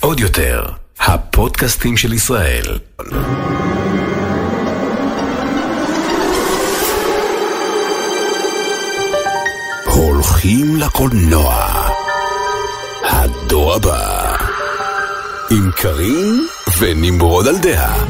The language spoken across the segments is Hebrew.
עוד יותר, הפודקאסטים של ישראל. הולכים לקולנוע. הדור הבא. עם קארין ונמרוד על דעה.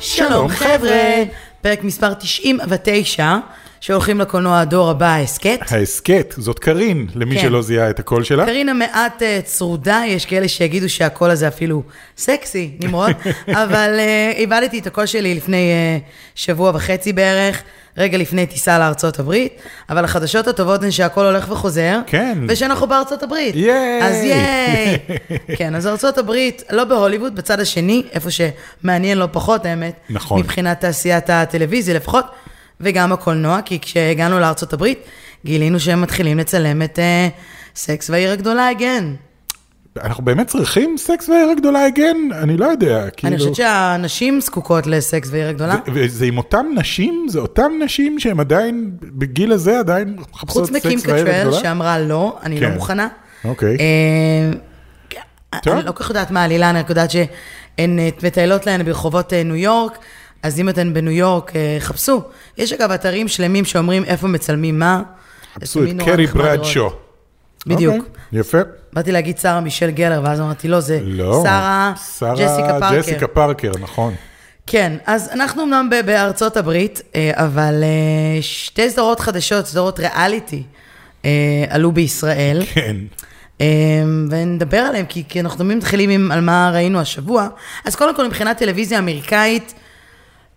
שלום חבר'ה, פרק מספר 99, שהולכים לקולנוע הדור הבא, ההסכת. ההסכת, זאת קארין, למי כן. שלא זיהה את הקול שלה. קרין המעט אה, צרודה, יש כאלה שיגידו שהקול הזה אפילו סקסי, נמרוד, אבל אה, איבדתי את הקול שלי לפני אה, שבוע וחצי בערך, רגע לפני טיסה לארצות הברית, אבל החדשות הטובות הן שהקול הולך וחוזר, כן. ושאנחנו בארצות הברית. ייי. אז ייי. כן, אז ארצות הברית, לא בהוליווד, בצד השני, איפה שמעניין לא פחות, האמת. נכון. מבחינת תעשיית הטלוויזיה לפחות, וגם הקולנוע, כי כשהגענו לארצות הברית, גילינו שהם מתחילים לצלם את אה, סקס והעיר הגדולה הגן. אנחנו באמת צריכים סקס והעיר הגדולה הגן? אני לא יודע, כאילו... אני חושבת שהנשים זקוקות לסקס והעיר הגדולה. וזה עם אותם נשים? זה אותם נשים שהן עדיין, בגיל הזה עדיין מחפשות חוץ סקס מקים והעיר קטרל, הגדולה? שאמרה לא, אני לא כן. מוכנה. אוקיי. אה. אני לא כל כך יודעת מה העלילה, אני רק יודעת שהן אה, מטיילות להן ברחובות אה, ניו יורק, אז אם אתן בניו יורק, אה, חפשו. יש אגב אתרים שלמים שאומרים איפה מצלמים מה. חפשו את קרי. ברדשו. בדיוק. אוקיי, יפה. באתי להגיד שרה מישל גלר, ואז אמרתי, לא, זה לא. שרה שרה ג'סיקה פארקר. ג'סיקה פארקר, נכון. כן, אז אנחנו אמנם בארצות הברית, אה, אבל אה, שתי סדרות חדשות, סדרות ריאליטי, עלו בישראל. כן. ונדבר עליהם, כי, כי אנחנו תמיד מתחילים עם על מה ראינו השבוע. אז קודם כל, מבחינת טלוויזיה אמריקאית,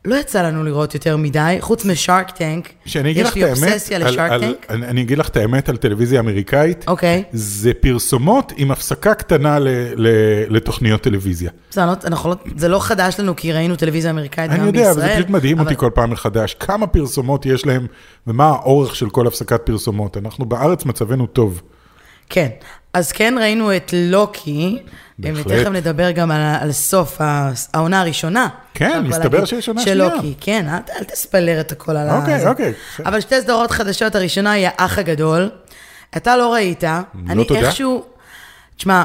לא יצא לנו לראות יותר מדי, חוץ משארק טנק. שאני אגיד יש לך לי את האמת, אובססיה על- לשארק על- טנק. אני אני אגיד לך את האמת על טלוויזיה אמריקאית. אוקיי. זה פרסומות עם הפסקה קטנה ל- ל- לתוכניות טלוויזיה. בסדר, לא- אנחנו לא- זה לא חדש לנו, כי ראינו טלוויזיה אמריקאית גם אני בישראל. יודע, אבל זה פשוט מדהים אבל- אותי כל פעם מחדש, כמה פרסומות יש להם ומה האורך של כל הפסקת פרסומות. אנחנו בארץ מצבנו טוב. כן, אז כן ראינו את לוקי, בהחלט. ותכף נדבר גם על, על סוף העונה הראשונה. כן, מסתבר שיש עונה של שנייה. לוקי, כן, אל, אל תספלר את הכל על ה... אוקיי. אוקיי. אבל שתי סדרות חדשות, הראשונה היא האח הגדול. אתה לא ראית, אני לא, תודה. איכשהו... תשמע,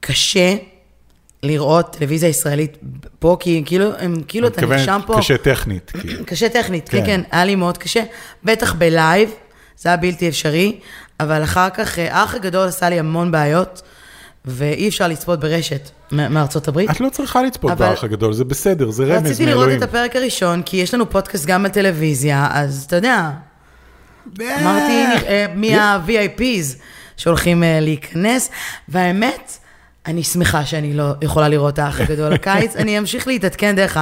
קשה לראות טלוויזיה ישראלית פה, כי כאילו, הם, כאילו אתה נרשם פה... קשה טכנית. כאילו. קשה טכנית, כן, כן. כן, היה לי מאוד קשה. בטח בלייב, זה היה בלתי אפשרי, אבל אחר כך, אה, האח הגדול עשה לי המון בעיות, ואי אפשר לצפות ברשת מארצות הברית. את לא צריכה לצפות אבל- באח הגדול, זה בסדר, זה רמז רציתי לראות מאלוהים. את הפרק הראשון, כי יש לנו פודקאסט גם בטלוויזיה, אז אתה יודע, אמרתי, אה, מי ה-VIPs שהולכים אה, להיכנס, והאמת, אני שמחה שאני לא יכולה לראות את האח הגדול הקיץ, אני אמשיך להתעדכן דרך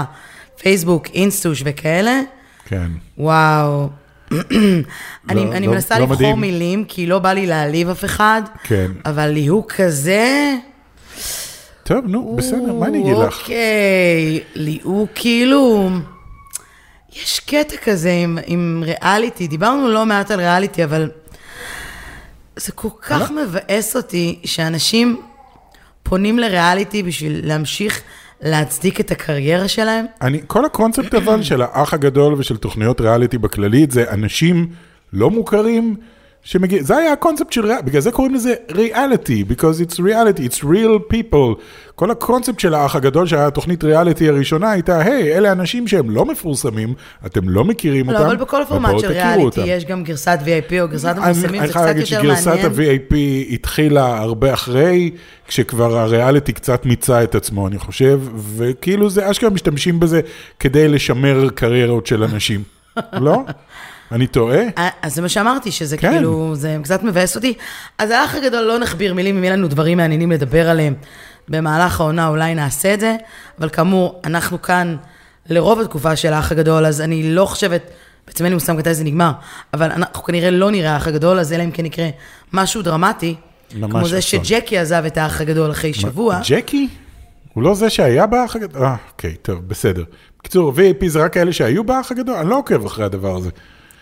הפייסבוק, אינסטוש וכאלה. כן. וואו. אני, לא- אני לא- מנסה לא לבחור מדהים. מילים, כי לא בא לי להעליב אף אחד, כן. אבל ליהוק כזה... טוב, נו, בסדר, מה אני אגיד לך? אוקיי, ליהוק כאילו... יש קטע כזה עם, עם ריאליטי, דיברנו לא מעט על ריאליטי, אבל זה כל כך מבאס אותי שאנשים פונים לריאליטי בשביל להמשיך להצדיק את הקריירה שלהם. אני, כל הקונספט אבל של האח הגדול ושל תוכניות ריאליטי בכללית, זה אנשים לא מוכרים שמגיע, זה היה הקונספט של ריאליטי, בגלל זה קוראים לזה ריאליטי, because it's reality, it's real people. כל הקונספט של האח הגדול שהיה תוכנית ריאליטי הראשונה הייתה, היי, אלה אנשים שהם לא מפורסמים, אתם לא מכירים לא, אותם, אבל בכל פורמט של ריאליטי אותם." יש גם גרסת VIP או גרסת אני- המפורסמים, אני זה חייב קצת להגיד יותר שגרסת מעניין. ה-VAP התחילה הרבה אחרי, כשכבר הריאליטי קצת מיצה את עצמו, אני חושב, וכאילו זה אשכרה משתמשים בזה כדי לשמר קריירות של אנשים, לא? אני טועה? אה, אז זה מה שאמרתי, שזה כן. כאילו, זה קצת מבאס אותי. אז האח הגדול לא נכביר מילים, אם יהיה לנו דברים מעניינים לדבר עליהם במהלך העונה, אולי נעשה את זה, אבל כאמור, אנחנו כאן לרוב התקופה של האח הגדול, אז אני לא חושבת, בעצם אין לי מושג מתי זה נגמר, אבל אנחנו כנראה לא נראה האח הגדול, אז אלא אם כן יקרה משהו דרמטי, ממש כמו זה אסון. שג'קי עזב את האח הגדול אחרי שבוע. ג'קי? הוא לא זה שהיה באח הגדול? אה, אוקיי, טוב, בסדר. בקיצור, VIP זה רק כאלה שהיו באח הגדול? אני לא עוקב אחרי הדבר הזה.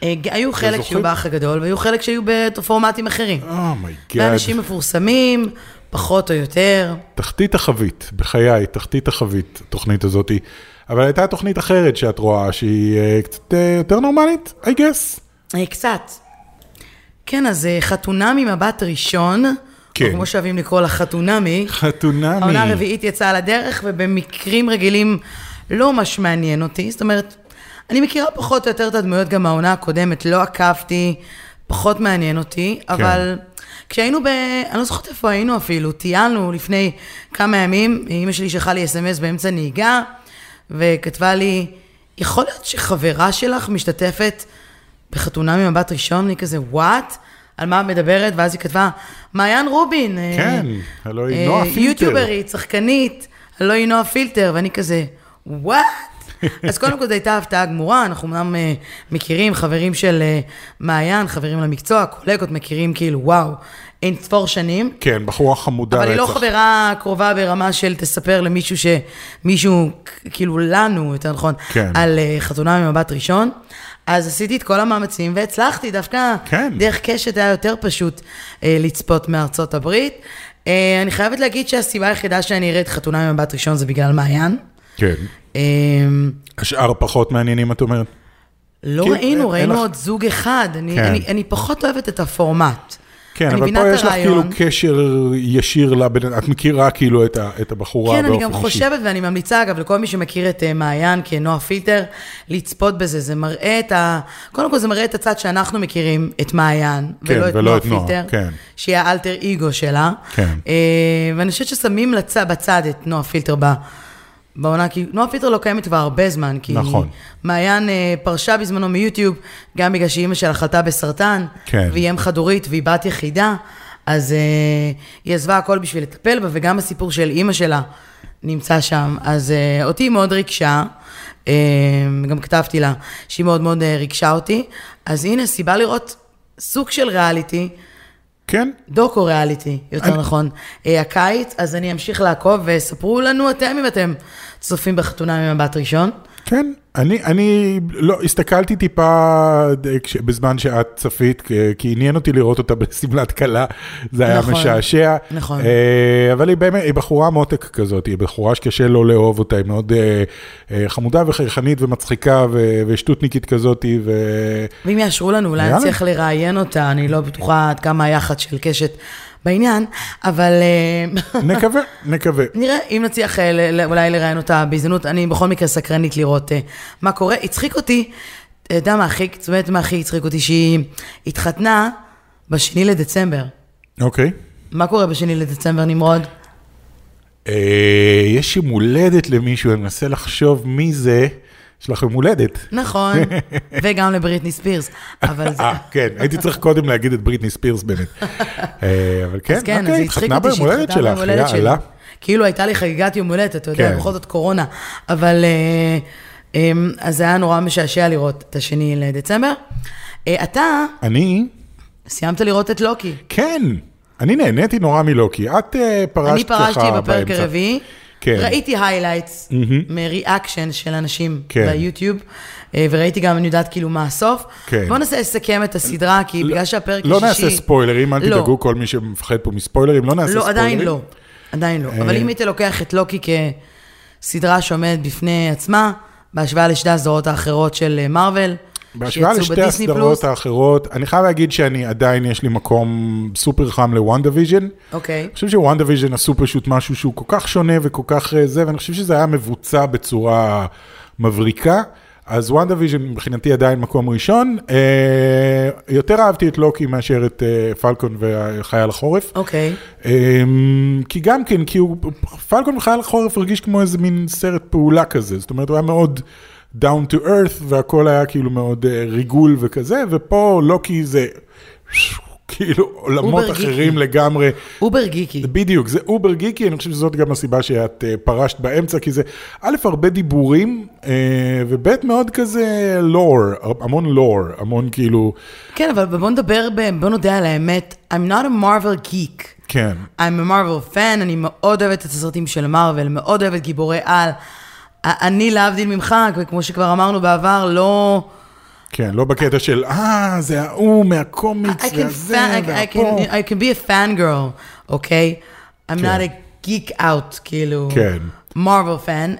אה, היו חלק? שהיו באח הגדול, והיו חלק שהיו בפורמטים אחרים. oh my god. ואנשים מפורסמים, פחות או יותר. תחתית החבית, בחיי, תחתית החבית, התוכנית הזאת. אבל הייתה תוכנית אחרת שאת רואה, שהיא אה, קצת אה, יותר נורמלית, I guess. קצת. כן, אז חתונה ממבט ראשון, כן. או כמו שאוהבים לקרוא לה חתונמי. חתונמי. העונה הרביעית יצאה לדרך, ובמקרים רגילים לא ממש מעניין אותי. זאת אומרת, אני מכירה פחות או יותר את הדמויות גם מהעונה הקודמת, לא עקבתי, פחות מעניין אותי, כן. אבל כשהיינו ב... אני לא זוכרת איפה היינו אפילו, טיילנו לפני כמה ימים, אמא שלי שלחה לי אס.אם.אס באמצע נהיגה, וכתבה לי, יכול להיות שחברה שלך משתתפת בחתונה ממבט ראשון? אני כזה, וואט? על מה מדברת? ואז היא כתבה, מעיין רובין. אה, כן, הלוא היא אה, נועה פילטר. יוטיוברית, שחקנית, הלוא היא נועה פילטר, ואני כזה, וואט? אז קודם כל זו הייתה הפתעה גמורה, אנחנו אמנם אה, מכירים, חברים של אה, מעיין, חברים למקצוע, קולגות, מכירים כאילו, וואו, אין ספור שנים. כן, בחורה חמודה אבל היא לא רצח. חברה קרובה ברמה של תספר למישהו שמישהו, כאילו לנו, יותר נכון, כן. על אה, חתונה ממבט ראשון. אז עשיתי את כל המאמצים והצלחתי, דווקא כן. דרך קשת היה יותר פשוט אה, לצפות מארצות הברית. אה, אני חייבת להגיד שהסיבה היחידה שאני אראה את חתונה ממבט ראשון זה בגלל מעיין. כן. אה, השאר פחות מעניינים, את אומרת? לא כאילו, ראינו, ראינו עוד זוג אחד. אני, כן. אני, אני פחות אוהבת את הפורמט. כן, אני אבל פה יש לך כאילו. קשר ישיר לבן, את מכירה כאילו את, ה, את הבחורה כן, אני באופן גם אישי. חושבת, ואני ממליצה, אגב, לכל מי שמכיר את אה, מעיין כנועה פילטר, לצפות בזה. זה מראה את ה... קודם כל, זה מראה את הצד שאנחנו מכירים, את מעיין, כן, ולא את ולא נועה את נועה, פילטר, כן. שהיא האלטר אגו שלה. כן. אה, ואני חושבת ששמים לצ... בצד את נועה פילטר ב... בעונה, כי נועה פילטר לא קיימת כבר הרבה זמן, כי נכון. מעיין אה, פרשה בזמנו מיוטיוב, גם בגלל שאימא שלה חלתה בסרטן, כן. והיא אם חד-הורית והיא בת יחידה, אז אה, היא עזבה הכל בשביל לטפל בה, וגם הסיפור של אימא שלה נמצא שם. אז אה, אותי היא מאוד ריגשה, אה, גם כתבתי לה שהיא מאוד מאוד אה, ריגשה אותי. אז הנה, סיבה לראות סוג של ריאליטי, כן, דוקו ריאליטי, יותר אני- נכון, אה, הקיץ, אז אני אמשיך לעקוב, וספרו לנו אתם אם אתם צופים בחתונה ממבט ראשון. כן. אני, אני לא, הסתכלתי טיפה אה, כש- בזמן שאת צפית, כי- עניין אותי לראות אותה בשמלת כלה, זה היה נכון, משעשע. נכון. אה, אבל היא באמת, היא בחורה מותק כזאת, היא בחורה שקשה לא לאהוב אותה, היא מאוד אה, חמודה וחייכנית ומצחיקה ו- ושטותניקית כזאת, ו... ואם יאשרו לנו, אולי. נצליח לראיין אותה, אני לא בטוחה עד כמה היחד של קשת בעניין, אבל אה, נקווה, נקווה. נראה אם נצליח אה, אולי לראיין אותה בהזדמנות, אני בכל מקרה סקרנית לראות אה, מה קורה. הצחיק אותי, אתה יודע מה הכי, זאת אומרת מה הכי הצחיק אותי? שהיא התחתנה בשני לדצמבר. אוקיי. מה קורה בשני לדצמבר, נמרוד? יש יום הולדת למישהו, אני מנסה לחשוב מי זה. יש לך יום הולדת. נכון, וגם לבריטני ספירס, אבל זה... אה, כן, הייתי צריך קודם להגיד את בריטני ספירס באמת. אה, אבל כן, כן, אוקיי, התחתנה ביום הולדת שלך. יאללה. כאילו הייתה לי חגיגת יום הולדת, אתה יודע, כן. בכל זאת קורונה. אבל אה, אה, אז זה היה נורא משעשע לראות את השני לדצמבר. אתה אני, סיימת לראות את לוקי. כן, אני נהניתי נורא מלוקי. את פרשת אני ככה פרשתי בפרק באמצע. הרביעי, כן. ראיתי highlights מ reaction של אנשים כן. ביוטיוב, אה, וראיתי גם, אני יודעת כאילו מה הסוף. כן. בואו ננסה לסכם את הסדרה, כי בגלל שהפרק לא השישי... נעשה ספוילרים, אל לא. תדאגו, כל מי שמפחד פה מספוילרים, לא נעשה לא, ספוילרים. עדיין לא. עדיין לא. אבל אה. אם היית לוקח את לוקי כסדרה שעומדת בפני עצמה, בהשוואה לשתי הסדרות האחרות של אה, מארוול, בהשוואה לשתי הסדרות פלוס, האחרות, אני חייב להגיד שאני עדיין, יש לי מקום סופר חם לוונדה ויז'ן. אוקיי. אני חושב שוונדה ויז'ן עשו פשוט משהו שהוא כל כך שונה וכל כך אה, זה, ואני חושב שזה היה מבוצע בצורה מבריקה. אז וונדה ויז'ן מבחינתי עדיין מקום ראשון. אה, יותר אהבתי את לוקי מאשר את אה, פלקון וחייל החורף. אוקיי. אה, כי גם כן, כי הוא, פלקון וחייל החורף הרגיש כמו איזה מין סרט פעולה כזה. זאת אומרת, הוא היה מאוד down to earth, והכל היה כאילו מאוד אה, ריגול וכזה, ופה לוקי זה כאילו עולמות אחרים גיקי. לגמרי. over גיקי. בדיוק, זה over גיקי, אני חושב שזאת גם הסיבה שאת אה, פרשת באמצע, כי זה א', הרבה דיבורים, אה, וב', מאוד כזה לור, המון לור, המון כאילו, כן, אבל בוא נדבר, בוא נודה על האמת, I'm not a Marvel geek. כן, I'm a Marvel fan, אני מאוד אוהבת את הסרטים של מארוול, מאוד אוהבת גיבורי על. אני, להבדיל ממך, וכמו שכבר אמרנו בעבר, לא... כן, לא בקטע של, אה, זה ההוא מהקומיקס, והזה, והפה. can, I can be a fan girl, אוקיי? I'm כן. not a geek out, כאילו, כן. מרוויל פן,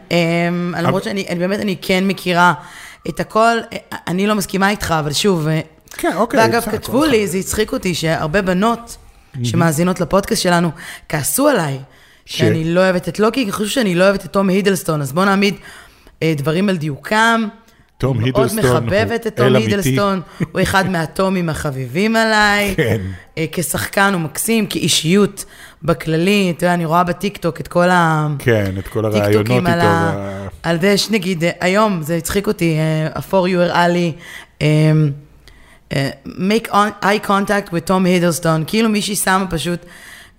למרות שאני אני באמת, אני כן מכירה את הכל, אני לא מסכימה איתך, אבל שוב, אה, כן, אוקיי. ואגב, כתבו לי, זה הצחיק אותי, שהרבה בנות שמאזינות לפודקאסט שלנו, כעסו עליי, שאני לא אוהבת את לוקי, כי חושבים שאני לא אוהבת את תום הידלסטון, אז בואו נעמיד אה, דברים על דיוקם. תום אני הידלסטון מאוד מחבבת הוא את תום אל אמיתי. הידלסטון, הוא אחד מהתומים החביבים עליי. כן. אה, כשחקן הוא מקסים, כאישיות בכללי, אתה יודע, אני רואה בטיקטוק את כל ה... כן, את כל הרעיונות איתו. על, ה... וה- על זה שנגיד, אה, היום, זה הצחיק אותי, אה, ה-for you הראה לי, אה, אה, make eye contact with Tom Hiddleston, כאילו מישהי שמה פשוט אה,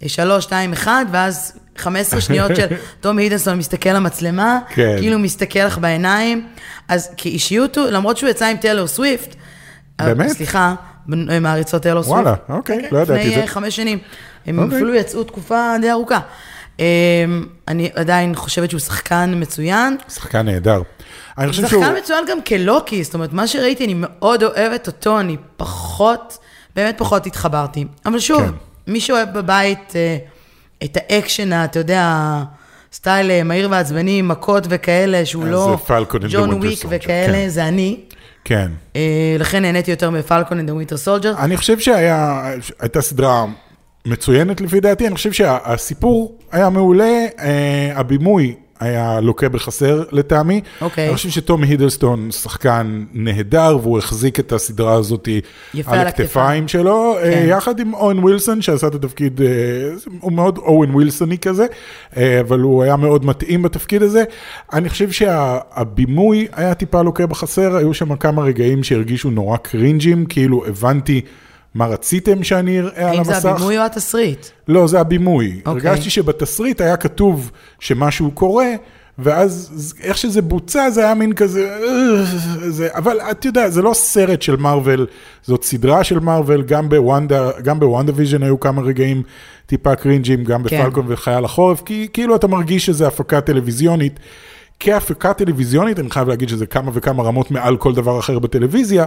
שלוש, שתיים, אחד, ואז 15 שניות של תום הידלסון מסתכל למצלמה, כן. כאילו מסתכל לך בעיניים, אז כאישיות הוא, למרות שהוא יצא עם טיילור סוויפט, אה, באמת? סליחה, מעריצות טיילור סוויפט. וואלה, אוקיי, כן, לא ידעתי את לפני זה. אה, חמש שנים. הם אוקיי. אפילו יצאו תקופה די ארוכה. אה, אני עדיין חושבת שהוא שחקן מצוין. שחקן נהדר. אני חושב שהוא... שחקן מצוין גם כלוקי, זאת אומרת, מה שראיתי, אני מאוד אוהבת אותו, אני פחות, באמת פחות התחברתי. אבל שוב, כן. מי שאוהב בבית אה, את האקשן, אתה יודע, סטייל אה, מהיר ועצבני, מכות וכאלה, שהוא אז לא ג'ון וויק וכאלה, כן. זה אני. כן. אה, לכן נהניתי יותר מפלקון the Winter Soldier. אני חושב שהייתה סדרה מצוינת לפי דעתי, אני חושב שהסיפור היה מעולה, אה, הבימוי היה לוקה בחסר לטעמי. אוקיי. אני חושב שטום הידלסטון שחקן נהדר, והוא החזיק את הסדרה הזאת על הכתפיים שלו, כן. אה, יחד עם אוהן ווילסון שעשה את התפקיד, אה, הוא מאוד אוהן ווילסוני כזה, אה, אבל הוא היה מאוד מתאים בתפקיד הזה. אני חושב שהבימוי היה טיפה לוקה בחסר, היו שם כמה רגעים שהרגישו נורא קרינג'ים, כאילו הבנתי מה רציתם שאני אראה על האם המסך. זה הבימוי או התסריט? לא, זה הבימוי. Okay. אוקיי. הרגשתי שבתסריט היה כתוב שמשהו קורה, ואז איך שזה בוצע זה היה מין כזה, זה, אבל את יודעת, זה לא סרט של מארוול, זאת סדרה של מארוול, גם בוונדה, גם בוונדה ויז'ן היו כמה רגעים טיפה קרינג'ים, גם כן. בפלקון וחייל החורף, כי כאילו אתה מרגיש שזה הפקה טלוויזיונית. כהפקה טלוויזיונית, אני חייב להגיד שזה כמה וכמה רמות מעל כל דבר אחר בטלוויזיה,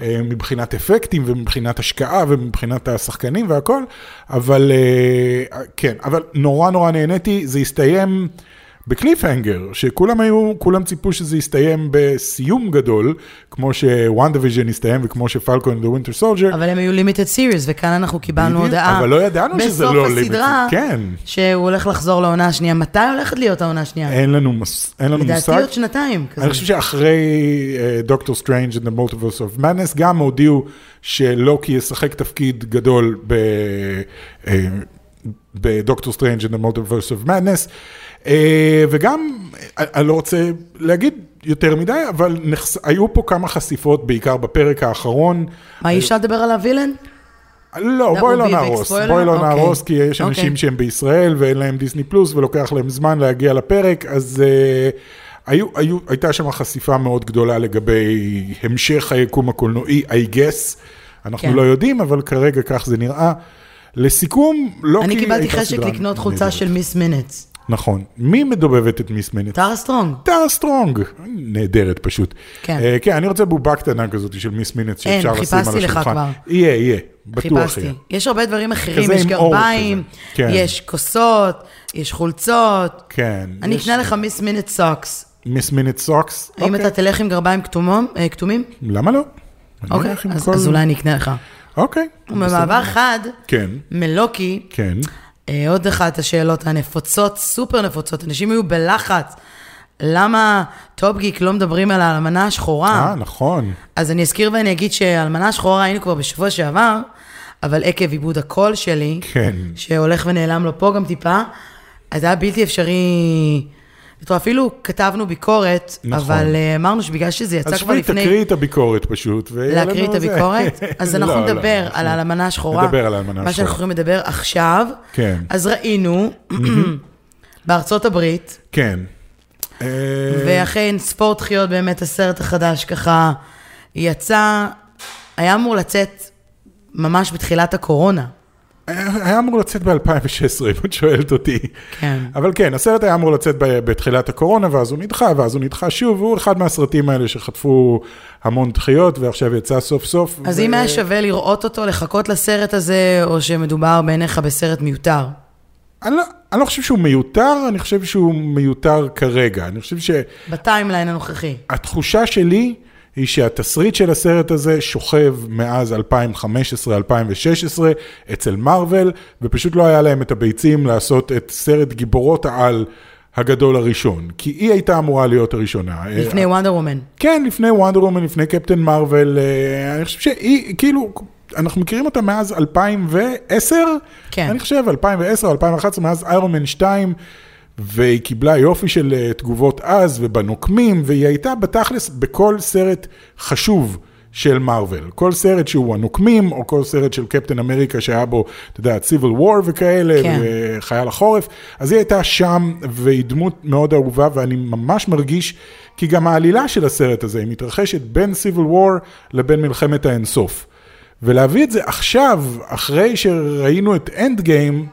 אה, מבחינת אפקטים ומבחינת השקעה ומבחינת השחקנים והכל, אבל אה, כן, אבל נורא נורא נהניתי, זה הסתיים בקליפהנגר, שכולם היו, כולם ציפו שזה יסתיים בסיום גדול, כמו שוונדה ויז'ן הסתיים וכמו שפלקון Winter Soldier. אבל הם היו limited series, וכאן אנחנו קיבלנו הודעה. אבל לא ידענו שזה לא בסוף limited, הסדרה, כן. שהוא הולך לחזור לעונה השנייה. מתי הולכת להיות העונה השנייה? אין לנו, מס- אין לנו לדעתי מושג. עוד שנתיים. כזה. אני חושב שאחרי דוקטור סטרנג' and the Multiverse of Madness, גם הודיעו שלוקי ישחק תפקיד גדול ב- בדוקטור סטרנג' and the Multiverse of Madness, וגם, אה, אני לא רוצה להגיד יותר מדי, אבל נחש... היו פה כמה חשיפות, בעיקר בפרק האחרון. מה, אי אפשר לדבר על הווילן? לא, בואי would לא be a big נהרוס? בואי לא אוקיי. נהרוס, כי יש אוקיי. אנשים שהם בישראל ואין להם דיסני פלוס ולוקח להם זמן להגיע לפרק, אז uh, היו, היו, הייתה שם חשיפה מאוד גדולה לגבי המשך היקום הקולנועי, I guess, אנחנו כן. לא יודעים, אבל כרגע כך זה נראה. לסיכום, לא אני כי קיבלתי הייתה חשק לקנות חולצה. של מיס מינטס. נכון. מי מדובבת את מיס מינטס? טרה סטרונג. טרה סטרונג, נהדרת פשוט. כן. אה, כן, אני רוצה בובה קטנה כזאת של מיס מינטס, שאפשר לשים על חיפשתי לך השולחן. כבר. יהיה, יהיה, בטוח חיפשתי. יהיה. יש הרבה דברים אחרים, יש גרביים. כן. יש כוסות, יש חולצות. כן. אני יש- אקנה לך Miss Minutes socks. Miss Minutes socks. האם אתה תלך עם גרביים אה, כתומים? למה לא? אוקיי, אז אולי אני אקנה לך. אוקיי. ובמעבר חד, כן, מלוקי, כן. עוד אחת השאלות הנפוצות, סופר נפוצות, אנשים היו בלחץ. למה טופגיק לא מדברים על האלמנה השחורה? אה, נכון. אז אני אזכיר ואני אגיד שהאלמנה השחורה היינו כבר בשבוע שעבר, אבל עקב עיבוד הקול שלי, כן. שהולך ונעלם לו פה גם טיפה, אז היה בלתי אפשרי. טוב, אפילו כתבנו ביקורת, נכון. אבל אה, אמרנו שבגלל שזה יצא אז כבר שבי, לפני... תקריאי את הביקורת פשוט. להקריא את. הביקורת? אז אנחנו לא, לא, נדבר אנחנו על האלמנה השחורה. נדבר על האלמנה מה השחורה. שאנחנו יכולים לדבר עכשיו. כן. אז ראינו בארצות הברית, כן. אה, ואחרי אין ספור דחיות באמת הסרט החדש ככה יצא, היה אמור לצאת ממש בתחילת הקורונה. היה אמור לצאת ב-2016, אם את שואלת אותי. כן. אבל כן, הסרט היה אמור לצאת בתחילת הקורונה, ואז הוא נדחה, ואז הוא נדחה שוב, והוא אחד מהסרטים האלה שחטפו המון דחיות, ועכשיו יצא סוף סוף. אז ו- אם היה שווה לראות אותו, לחכות לסרט הזה, או שמדובר בעיניך בסרט מיותר? אני לא, אני לא חושב שהוא מיותר, אני חושב שהוא מיותר כרגע. אני חושב ש... בטיימליין הנוכחי. התחושה שלי היא שהתסריט של הסרט הזה שוכב מאז 2015-2016 אצל מארוול, ופשוט לא היה להם את הביצים לעשות את סרט גיבורות העל הגדול הראשון. כי היא הייתה אמורה להיות הראשונה. לפני וונדר וומן. כן, לפני וונדר וומן, לפני קפטן מארוול. אה, אני חושב שהיא, כאילו, אנחנו מכירים אותה מאז 2010? כן. אני חושב, 2010, 2011, מאז איירון מן 2. והיא קיבלה יופי של אה, תגובות אז ובנוקמים, והיא הייתה בתכלס בכל סרט חשוב של מארוול. כל סרט שהוא הנוקמים, או כל סרט של קפטן אמריקה שהיה בו, אתה יודע, Civil War וכאלה, כן. וחייל החורף, אז היא הייתה שם, והיא דמות מאוד אהובה, ואני ממש מרגיש, כי גם העלילה של הסרט הזה, היא מתרחשת בין Civil War לבין מלחמת האינסוף. ולהביא את זה עכשיו, אחרי שראינו את Endgame,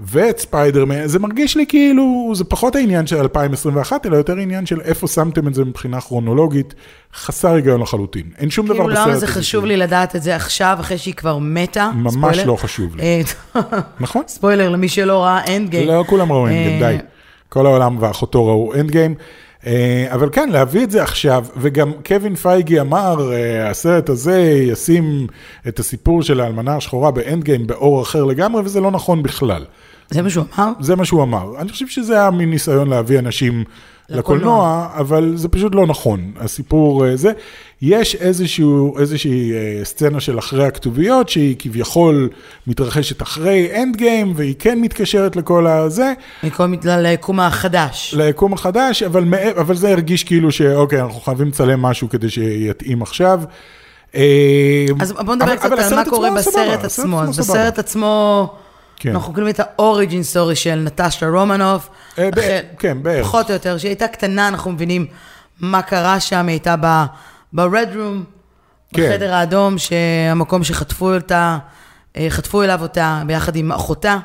ואת ספיידרמן, זה מרגיש לי כאילו, זה פחות העניין של 2021, אלא יותר עניין של איפה שמתם את זה מבחינה כרונולוגית, חסר היגיון לחלוטין. אין שום דבר כאילו בסרט למה זה חשוב לי לדעת את זה עכשיו, אחרי שהיא כבר מתה? ממש ספוילר. לא חשוב לי. אה, נכון? ספוילר למי שלא ראה Endgame. לא כולם ראו End אה, די. כל העולם ואחותו ראו Endgame. אבל כן, להביא את זה עכשיו, וגם קווין פייגי אמר, אה, הסרט הזה ישים את הסיפור של האלמנה השחורה ב Endgame באור אחר לגמרי, וזה לא נכון בכלל. זה מה שהוא אמר? זה מה שהוא אמר. אני חושב שזה היה מין ניסיון להביא אנשים לקולנוע. לקולנוע, אבל זה פשוט לא נכון. הסיפור אה, זה, יש איזשהו, איזושהי אה, סצנה של אחרי הכתוביות, שהיא כביכול מתרחשת אחרי Endgame, והיא כן מתקשרת לכל הזה, מכל בגלל היקום החדש. ליקום החדש, אבל, אבל זה הרגיש כאילו שאוקיי, אנחנו חייבים לצלם משהו כדי שיתאים עכשיו. אה, אז בוא נדבר קצת על מה קורה בסרט עצמו. אז. בסרט עצמו, כן. אנחנו קוראים את האוריג'ין סטורי של נטשה רומנוף. אה, ב- אחרי- כן, בערך. פחות או יותר, שהיא הייתה קטנה, אנחנו מבינים מה קרה שם, היא הייתה ב-רד רום, כן. בחדר האדום, שהמקום שחטפו אותה, אה, חטפו אליו אותה ביחד עם אחותה.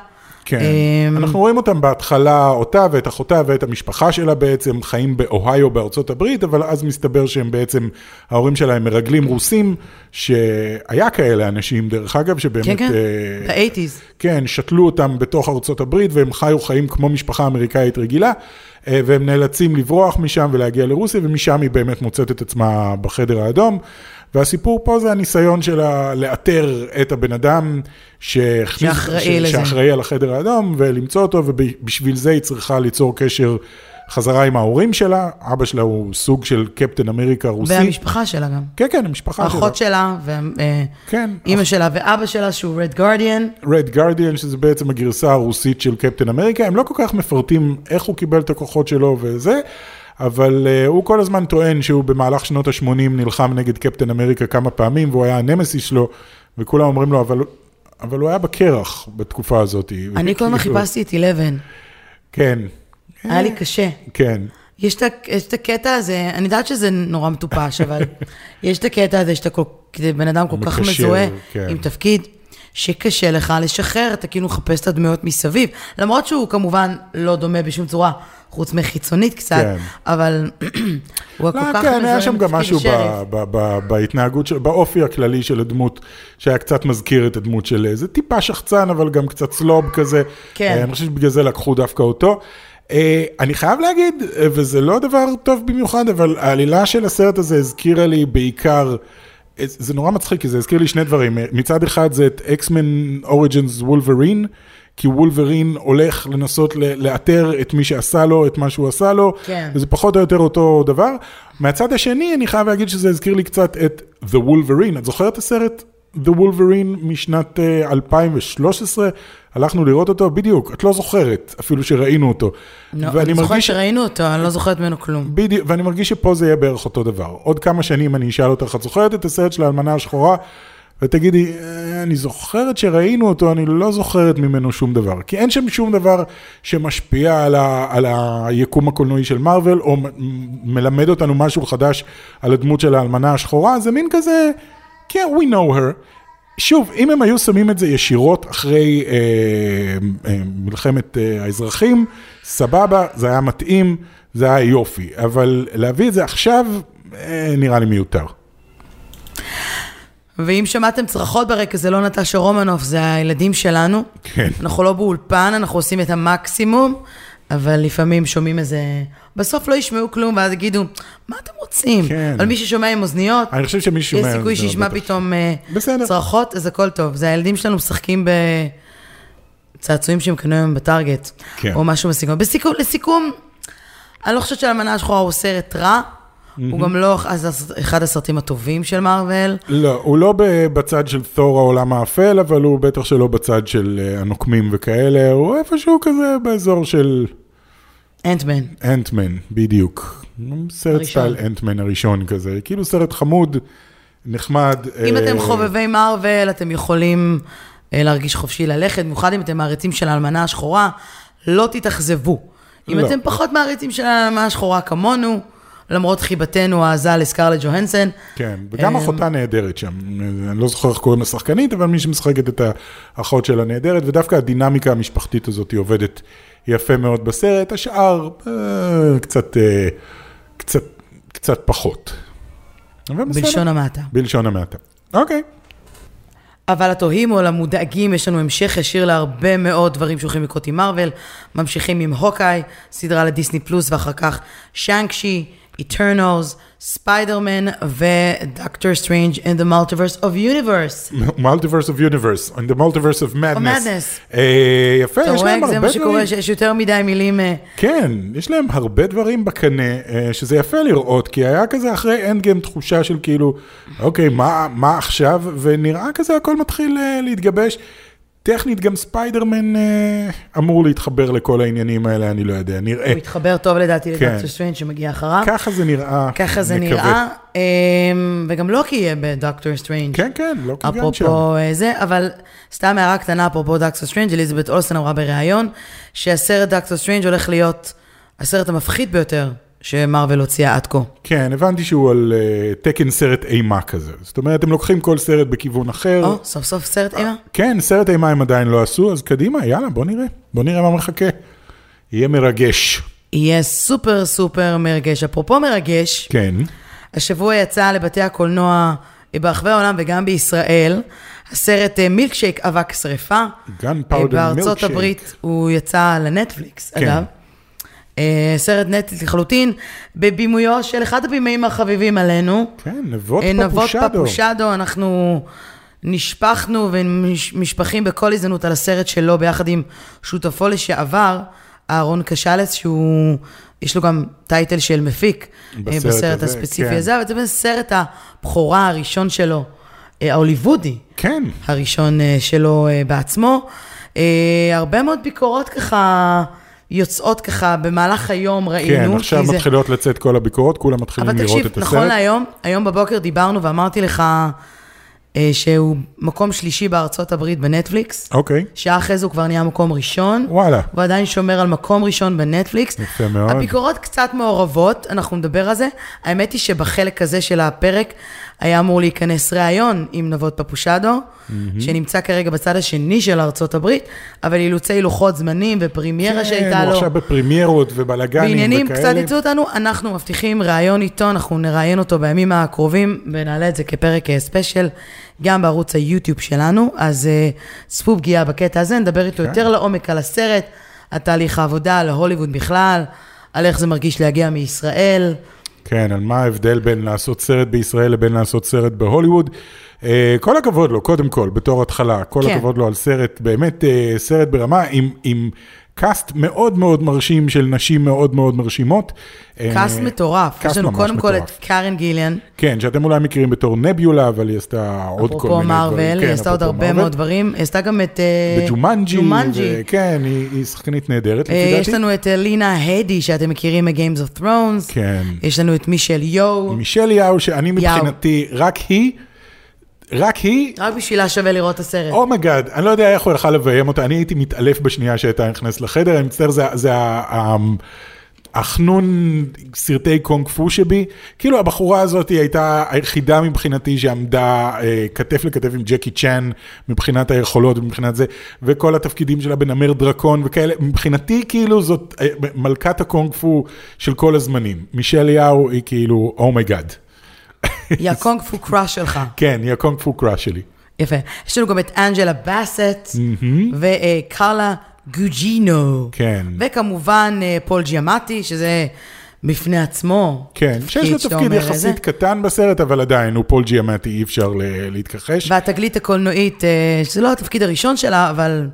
כן, אמ, אנחנו רואים אותם בהתחלה, אותה ואת אחותה ואת המשפחה שלה בעצם, חיים באוהיו בארצות הברית, אבל אז מסתבר שהם בעצם, ההורים שלהם מרגלים רוסים, שהיה כאלה אנשים, דרך אגב, שבאמת... כן, כן, אה, באייטיז. כן, שתלו אותם בתוך ארצות הברית, והם חיו חיים כמו משפחה אמריקאית רגילה, אה, והם נאלצים לברוח משם ולהגיע לרוסיה, ומשם היא באמת מוצאת את עצמה בחדר האדום. והסיפור פה זה הניסיון שלה לאתר את הבן אדם שהכניס- שאחראי ש- לזה. שאחראי על החדר האדום, ולמצוא אותו, ובשביל זה היא צריכה ליצור קשר חזרה עם ההורים שלה. אבא שלה הוא סוג של קפטן אמריקה רוסי. והמשפחה שלה גם. כן, כן, המשפחה שלה. האחות שלה, כן, ואימא שלה ואבא שלה, שהוא רד גרדיאן. רד גרדיאן, שזה בעצם הגרסה הרוסית של קפטן אמריקה, הם לא כל כך מפרטים איך הוא קיבל את הכוחות שלו וזה, אבל uh, הוא כל הזמן טוען שהוא במהלך שנות ה-80 נלחם נגד קפטן אמריקה כמה פעמים, והוא היה הנמסיס שלו, וכולם אומרים לו, אבל, אבל הוא היה בקרח בתקופה הזאת. אני כל הזמן חיפשתי את 11, כן, היה לי קשה. כן. יש את הקטע הזה, אני יודעת שזה נורא מטופש, אבל יש את הקטע הזה שאתה בן אדם כל כך מזוהה כן. עם תפקיד, שקשה לך לשחרר, אתה כאילו מחפש את הדמויות מסביב. למרות שהוא כמובן לא דומה בשום צורה, חוץ מחיצונית קצת, כן. אבל הוא כל לא, כך כן, היה שם גם משהו ב-. ב- ב- בהתנהגות, של- באופי הכללי של הדמות, שהיה קצת מזכיר את הדמות של איזה טיפה שחצן, אבל גם קצת סלוב כזה. כן. אה, אני חושב שבגלל זה לקחו דווקא אותו. אה, אני חייב להגיד, אה, וזה לא דבר טוב במיוחד, אבל העלילה של הסרט הזה הזכירה לי בעיקר, זה נורא מצחיק, כי זה הזכיר לי שני דברים. מצד אחד זה את אקסמן אוריג'נס וולברין. כי וולברין הולך לנסות לאתר את מי שעשה לו, את מה שהוא עשה לו, כן. וזה פחות או יותר אותו דבר. מהצד השני, אני חייב להגיד שזה הזכיר לי קצת את The Wolverine. את זוכרת את הסרט The Wolverine משנת אה, 2013? הלכנו לראות אותו, בדיוק, את לא זוכרת, אפילו שראינו אותו. לא, אני זוכרת מרגיש, שראינו אותו, אני לא זוכרת ממנו כלום. בדיוק, ואני מרגיש שפה זה יהיה בערך אותו דבר. עוד כמה שנים אני אשאל אותך, את זוכרת את הסרט של האלמנה השחורה? ותגידי, "אה, אני זוכרת שראינו אותו, אני לא זוכרת ממנו שום דבר. כי אין שם שום דבר שמשפיע על, ה, על היקום הקולנועי של מארוול, או מ- מלמד אותנו משהו חדש על הדמות של האלמנה השחורה, זה מין כזה, כן, we know her. שוב, אם הם היו שמים את זה ישירות אחרי אה, אה, מלחמת אה, האזרחים, סבבה, זה היה מתאים, זה היה יופי. אבל להביא את זה עכשיו, אה, נראה לי מיותר. ואם שמעתם צרחות ברקע, זה לא נטשה רומנוף, זה הילדים שלנו. כן. אנחנו לא באולפן, אנחנו עושים את המקסימום, אבל לפעמים שומעים איזה... בסוף לא ישמעו כלום, ואז יגידו, מה אתם רוצים? כן. אבל מי ששומע עם אוזניות, אני חושב שמי ששומע... יש סיכוי שישמע. פתאום אה, בסדר. צרחות, אז הכל טוב. זה הילדים שלנו משחקים בצעצועים שהם קנו היום בטארגט, כן. או משהו בסגנון. בסיכום, לסיכום, אני לא חושבת שהאלמנה השחורה הוא סרט רע, הוא גם לא אז- אחד הסרטים הטובים של מארוול. לא, הוא לא בצד של תור העולם האפל, אבל הוא בטח שלא בצד של אה, הנוקמים וכאלה, הוא איפשהו כזה באזור של אנטמן. אנטמן, בדיוק. סרט. סטייל אנטמן הראשון כזה, כאילו סרט חמוד, נחמד. אם אה, אתם חובבי מארוול, אתם יכולים אה, להרגיש חופשי ללכת, במיוחד אם אתם מעריצים של האלמנה השחורה, לא תתאכזבו. אם לא. אתם פחות מעריצים של האלמנה השחורה כמונו, למרות חיבתנו העזה לסקרלט ג'והנסן, כן, וגם אה, אחותה נהדרת שם. אני לא זוכר איך קוראים לשחקנית, אבל מי שמשחקת את האחות שלה נהדרת, ודווקא הדינמיקה המשפחתית הזאת עובדת יפה מאוד בסרט. השאר, אה, קצת, אה, קצת, קצת פחות. בלשון המעטה. בלשון המעטה. אוקיי. אבל לתוהים או למודאגים, יש לנו המשך ישיר להרבה מאוד דברים שהולכים לקרות עם מארוול. ממשיכים עם הוקאי, סדרה לדיסני פלוס, ואחר כך שאנקשי, Eternals, ספיידרמן ודוקטור סטרנג' in the multiverse of universe. Multiverse of Universe, in the Multiverse of Madness. Madness. אה, יפה, אתה יש רואה, להם זה הרבה מה דברים. שקורה, שיש יותר מדי מילים... אה, כן, יש להם הרבה דברים בקנה, אה, שזה יפה לראות, כי היה כזה אחרי Endgame תחושה של כאילו, אוקיי, מה, מה עכשיו? ונראה כזה הכל מתחיל אה, להתגבש. טכנית גם ספיידרמן אה, אמור להתחבר לכל העניינים האלה, אני לא יודע, נראה. הוא מתחבר טוב לדעתי כן. לדוקטור סטרנג' שמגיע אחריו. ככה זה נראה, ככה זה מקווה. נראה. אה, וגם לוקי יהיה בדוקטור סטרנג'. כן, כן, לא כגן שם. אפרופו אה, זה, אבל סתם הערה קטנה אפרופו דוקטור סטרנג', אליזבת אולסון אמרה בריאיון, שהסרט דוקטור סטרנג' הולך להיות הסרט המפחיד ביותר שמרוויל הוציאה עד כה. כן, הבנתי שהוא על אה, תקן סרט אימה כזה. זאת אומרת, הם לוקחים כל סרט בכיוון אחר. או, סוף סוף סרט אימה? כן, סרט אימה הם עדיין לא עשו, אז קדימה, יאללה, בוא נראה. בוא נראה מה מחכה. יהיה מרגש. יהיה סופר סופר מרגש. אפרופו מרגש, כן. השבוע יצא לבתי הקולנוע ברחבי העולם וגם בישראל, הסרט אה, מילקשייק אבק שרפה. Gun אה, powder בארצות. הברית הוא יצא לנטפליקס, כן. אגב. אה, סרט נטפליקס לחלוטין, בבימויו של אחד הבימאים החביבים עלינו. כן, נבות אה, נבות פפושדו. פפושדו, אנחנו נשפכנו ונשפכים בכל הזדמנות על הסרט שלו ביחד עם שותפו לשעבר, אהרון קשלס, שהוא, יש לו גם טייטל של מפיק אה, בסרט בסרט הזה, הספציפי כן. הזה, אבל זה באמת סרט הבכורה הראשון שלו, ההוליוודי. כן, הראשון שלו בעצמו. הרבה מאוד ביקורות ככה יוצאות ככה במהלך היום ראינו. כן, עכשיו כי זה- מתחילות לצאת כל הביקורות, כולם מתחילים אבל לראות תקשיב, את נכון הסרט. להיום, היום בבוקר דיברנו ואמרתי לך אה, שהוא מקום שלישי בארצות הברית בנטפליקס. אוקיי, שעה אחרי זה הוא כבר נהיה מקום ראשון. וואלה. הוא עדיין שומר על מקום ראשון בנטפליקס. יפה מאוד. הביקורות קצת מעורבות, אנחנו נדבר על זה. האמת היא שבחלק הזה של הפרק היה אמור להיכנס ראיון עם נבות פפושדו, שנמצא כרגע בצד השני של ארצות הברית, אבל אילוצי לוחות זמנים ופרימיירה שהייתה כן, הוא לו. עכשיו בפרימיירות ובלאגנים בעניינים וכאלה. קצת יצאו אותנו, אנחנו מבטיחים ראיון איתו, אנחנו נראיין אותו בימים הקרובים ונעלה את זה כפרק אה, ספיישל, גם בערוץ היוטיוב שלנו, אז אה, צפו פגיעה בקטע הזה, נדבר איתו כן. יותר לעומק על הסרט, על תהליך העבודה, על הוליווד בכלל, על איך זה מרגיש להגיע מישראל. כן, על מה ההבדל בין לעשות סרט בישראל לבין לעשות סרט בהוליווד. אה, כל הכבוד לו, קודם כל, בתור התחלה, כל כן. הכבוד לו על סרט, באמת אה, סרט ברמה עם, עם cast מאוד מאוד מרשים של נשים מאוד מאוד מרשימות. אה, cast מטורף, cast יש לנו ממש קודם כל מטורף. את קארן גיליאן, כן, שאתם אולי מכירים בתור נביולה, אבל היא עשתה עוד כל מיני אפרופו דברים. מארוול, כן, היא עשתה עוד אפרופו הרבה. מאוד דברים, היא עשתה גם את... אה, בג'ומנג'י, ג'ומנג'י. ו- כן, היא, שחקנית נהדרת, אה, לפי יש דעתי. לנו את אה, לינה הדי, שאתם מכירים מ-Games of Thrones. כן. יש לנו את מישל יו. מישל יאו, שאני מבחינתי, רק היא, רק היא, רק בשבילה שווה לראות את הסרט. Oh my God, אני לא יודע איך הוא יכל לביים אותה, אני הייתי מתעלף בשנייה שהייתה נכנסת לחדר, אני מצטער, זה, זה ה- החנון סרטי קונג פו שבי, כאילו הבחורה הזאת היא הייתה היחידה מבחינתי שעמדה אה, כתף לכתף עם ג'קי צ'אן מבחינת היכולות ומבחינת זה, וכל התפקידים שלה בנמר דרקון וכאלה, מבחינתי כאילו זאת אה, מלכת הקונג פו של כל הזמנים. מישל יאו היא כאילו oh my God. היא הקונג פו crush שלך. כן, היא הקונג פו crush שלי. יפה. יש לנו גם את אנג'לה באסט, וקרלה גוג'ינו. כן. וכמובן אה, פול ג'יאמטי, שזה בפני עצמו. כן, שיש לו תפקיד יחסית. קטן בסרט, אבל עדיין, הוא פול ג'יאמטי, אי אפשר להתכחש. והתגלית הקולנועית, אה, שזה לא התפקיד הראשון שלה, אבל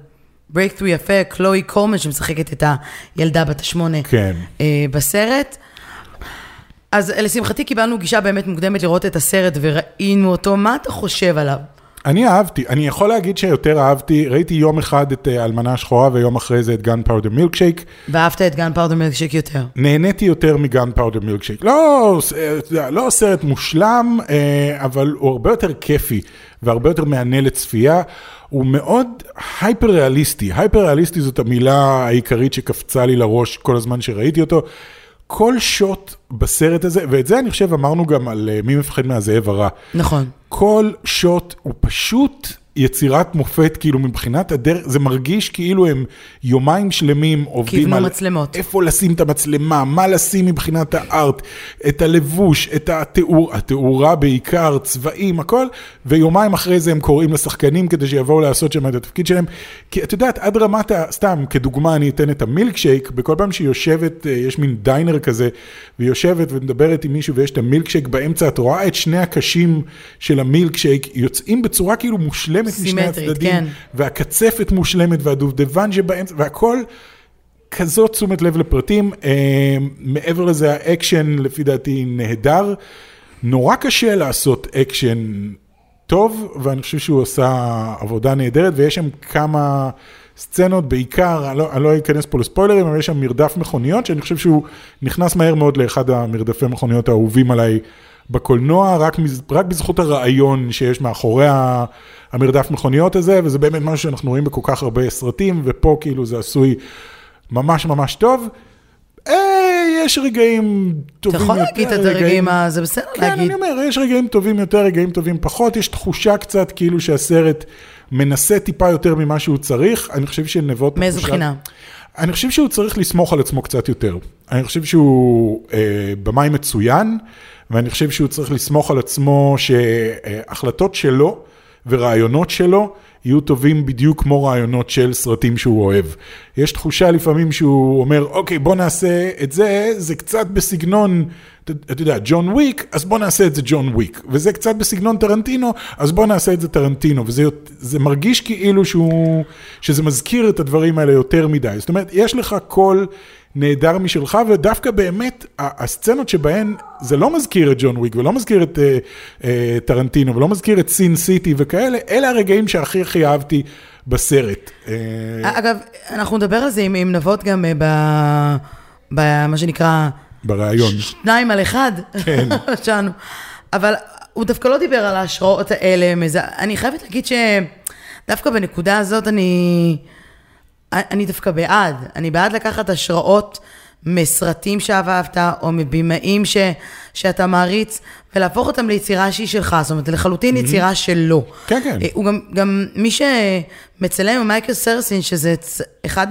breakthrough יפה, קלואי קולמן, שמשחקת את הילדה בת השמונה כן. אה, בסרט. אז לשמחתי קיבלנו גישה באמת מוקדמת לראות את הסרט וראינו אותו, מה אתה חושב עליו? אני אהבתי, אני יכול להגיד שיותר אהבתי, ראיתי יום אחד את אה, אלמנה השחורה ויום אחרי זה את Gunpowder Milkshake. ואהבת את Gunpowder Milkshake יותר. נהניתי יותר מ Gunpowder Milkshake. לא, אה, לא סרט מושלם, אה, אבל הוא הרבה יותר כיפי והרבה יותר מהנה לצפייה. הוא מאוד הייפר ריאליסטי. הייפר ריאליסטי זאת המילה העיקרית שקפצה לי לראש כל הזמן שראיתי אותו. כל שוט בסרט הזה, ואת זה אני חושב אמרנו גם על אה, מי מפחד מהזאב הרע. נכון. כל שוט הוא פשוט יצירת מופת, כאילו מבחינת הדרך, זה מרגיש כאילו הם יומיים שלמים עובדים כיוונו על מצלמות. איפה לשים את המצלמה, מה לשים מבחינת הארט, את הלבוש, את התיאור, התאורה בעיקר, צבעים, הכל, ויומיים אחרי זה הם קוראים לשחקנים כדי שיבואו לעשות שם את התפקיד שלהם. כי את יודעת, עד רמת ה... סתם, כדוגמה, אני אתן את המילקשייק, בכל פעם שהיא יושבת, אה, יש מין דיינר כזה, והיא יושבת ומדברת עם מישהו ויש את המילקשייק באמצע, את רואה את שני הקשים של המילקשייק יוצאים בצורה כאילו מושלמת משני סימטרית, הצדדים, כן. והקצפת מושלמת והדובדבן שבאמצע, והכל כזאת תשומת לב לפרטים. אה, מעבר לזה, האקשן לפי דעתי נהדר. נורא קשה לעשות אקשן טוב, ואני חושב שהוא עשה עבודה נהדרת, ויש שם כמה סצנות, בעיקר, אני לא, אני לא אכנס פה לספוילרים, אבל יש שם מרדף מכוניות, שאני חושב שהוא נכנס מהר מאוד לאחד המרדפי מכוניות האהובים עליי בקולנוע, רק, רק בזכות הרעיון שיש מאחורי המרדף מכוניות הזה, וזה באמת משהו שאנחנו רואים בכל כך הרבה סרטים, ופה כאילו זה עשוי ממש ממש טוב. אה, יש רגעים אתה טובים יכול להגיד את הרגעים, ה- זה בסדר כן, להגיד. אני אומר, יש רגעים טובים יותר, רגעים טובים פחות, יש תחושה קצת כאילו שהסרט מנסה טיפה יותר ממה שהוא צריך, אני חושב שנבות... מאיזו בחינה? אני חושב שהוא צריך לסמוך על עצמו קצת יותר. אני חושב שהוא אה, במאי מצוין, ואני חושב שהוא צריך לסמוך על עצמו שהחלטות שלו ורעיונות שלו יהיו טובים בדיוק כמו רעיונות של סרטים שהוא אוהב. יש תחושה לפעמים שהוא אומר, אוקיי, בוא נעשה את זה, זה קצת בסגנון, אתה יודע, ג'ון וויק, אז בוא נעשה את זה ג'ון וויק. וזה קצת בסגנון טרנטינו, אז בוא נעשה את זה טרנטינו. וזה מרגיש כאילו שהוא, שזה מזכיר את הדברים האלה יותר מדי. זאת אומרת, יש לך קול נהדר משלך, ודווקא באמת, הסצנות שבהן זה לא מזכיר את ג'ון וויק, ולא מזכיר את אה, אה, טרנטינו, ולא מזכיר את סין סיטי וכאלה, אלה הרגעים שהכי הכי אהבתי בסרט. אה, אגב, אנחנו נדבר על זה עם, עם נבות גם אה, ב- במה שנקרא ברעיון. שניים על אחד. כן. שלנו. אבל הוא דווקא לא דיבר על ההשראות האלה. מזה. אני חייבת להגיד שדווקא בנקודה הזאת אני, אני דווקא בעד. אני בעד לקחת השראות מסרטים שאהבת, או מבימאים ש, שאתה מעריץ, ולהפוך אותם ליצירה שהיא שלך. זאת אומרת, לחלוטין יצירה שלו. כן, כן. אה, הוא גם, גם מי שמצלם עם מייקל סרסין, שזה צ- אחד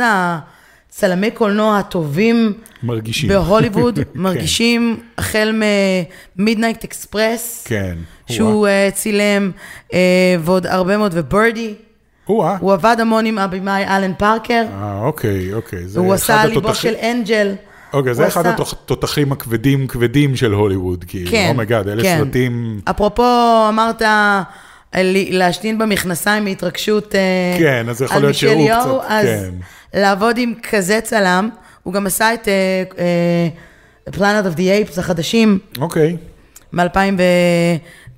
הצלמי קולנוע הטובים מרגישים. בהוליווד, מרגישים החל מ Midnight Express, כן. שהוא אה, צילם, אה, ועוד הרבה מאוד, ו-Birdy, או-אה. הוא עבד המון עם הבמאי אלן פארקר, אה, אוקיי, אוקיי. זה הוא עשה ליבו של אנג'ל. אוקיי, זה אחד התותחים הכבדים כבדים של הוליווד, כאילו, כן, oh my God, אלה כן. סרטים... אפרופו, אמרת אה, להשתין במכנסיים מהתרגשות אה, כן, אז יכול להיות שהוא קצת, אז כן. לעבוד עם כזה צלם, הוא גם עשה את אה, Planet of the Apes החדשים, אוקיי. מ-2000 ו...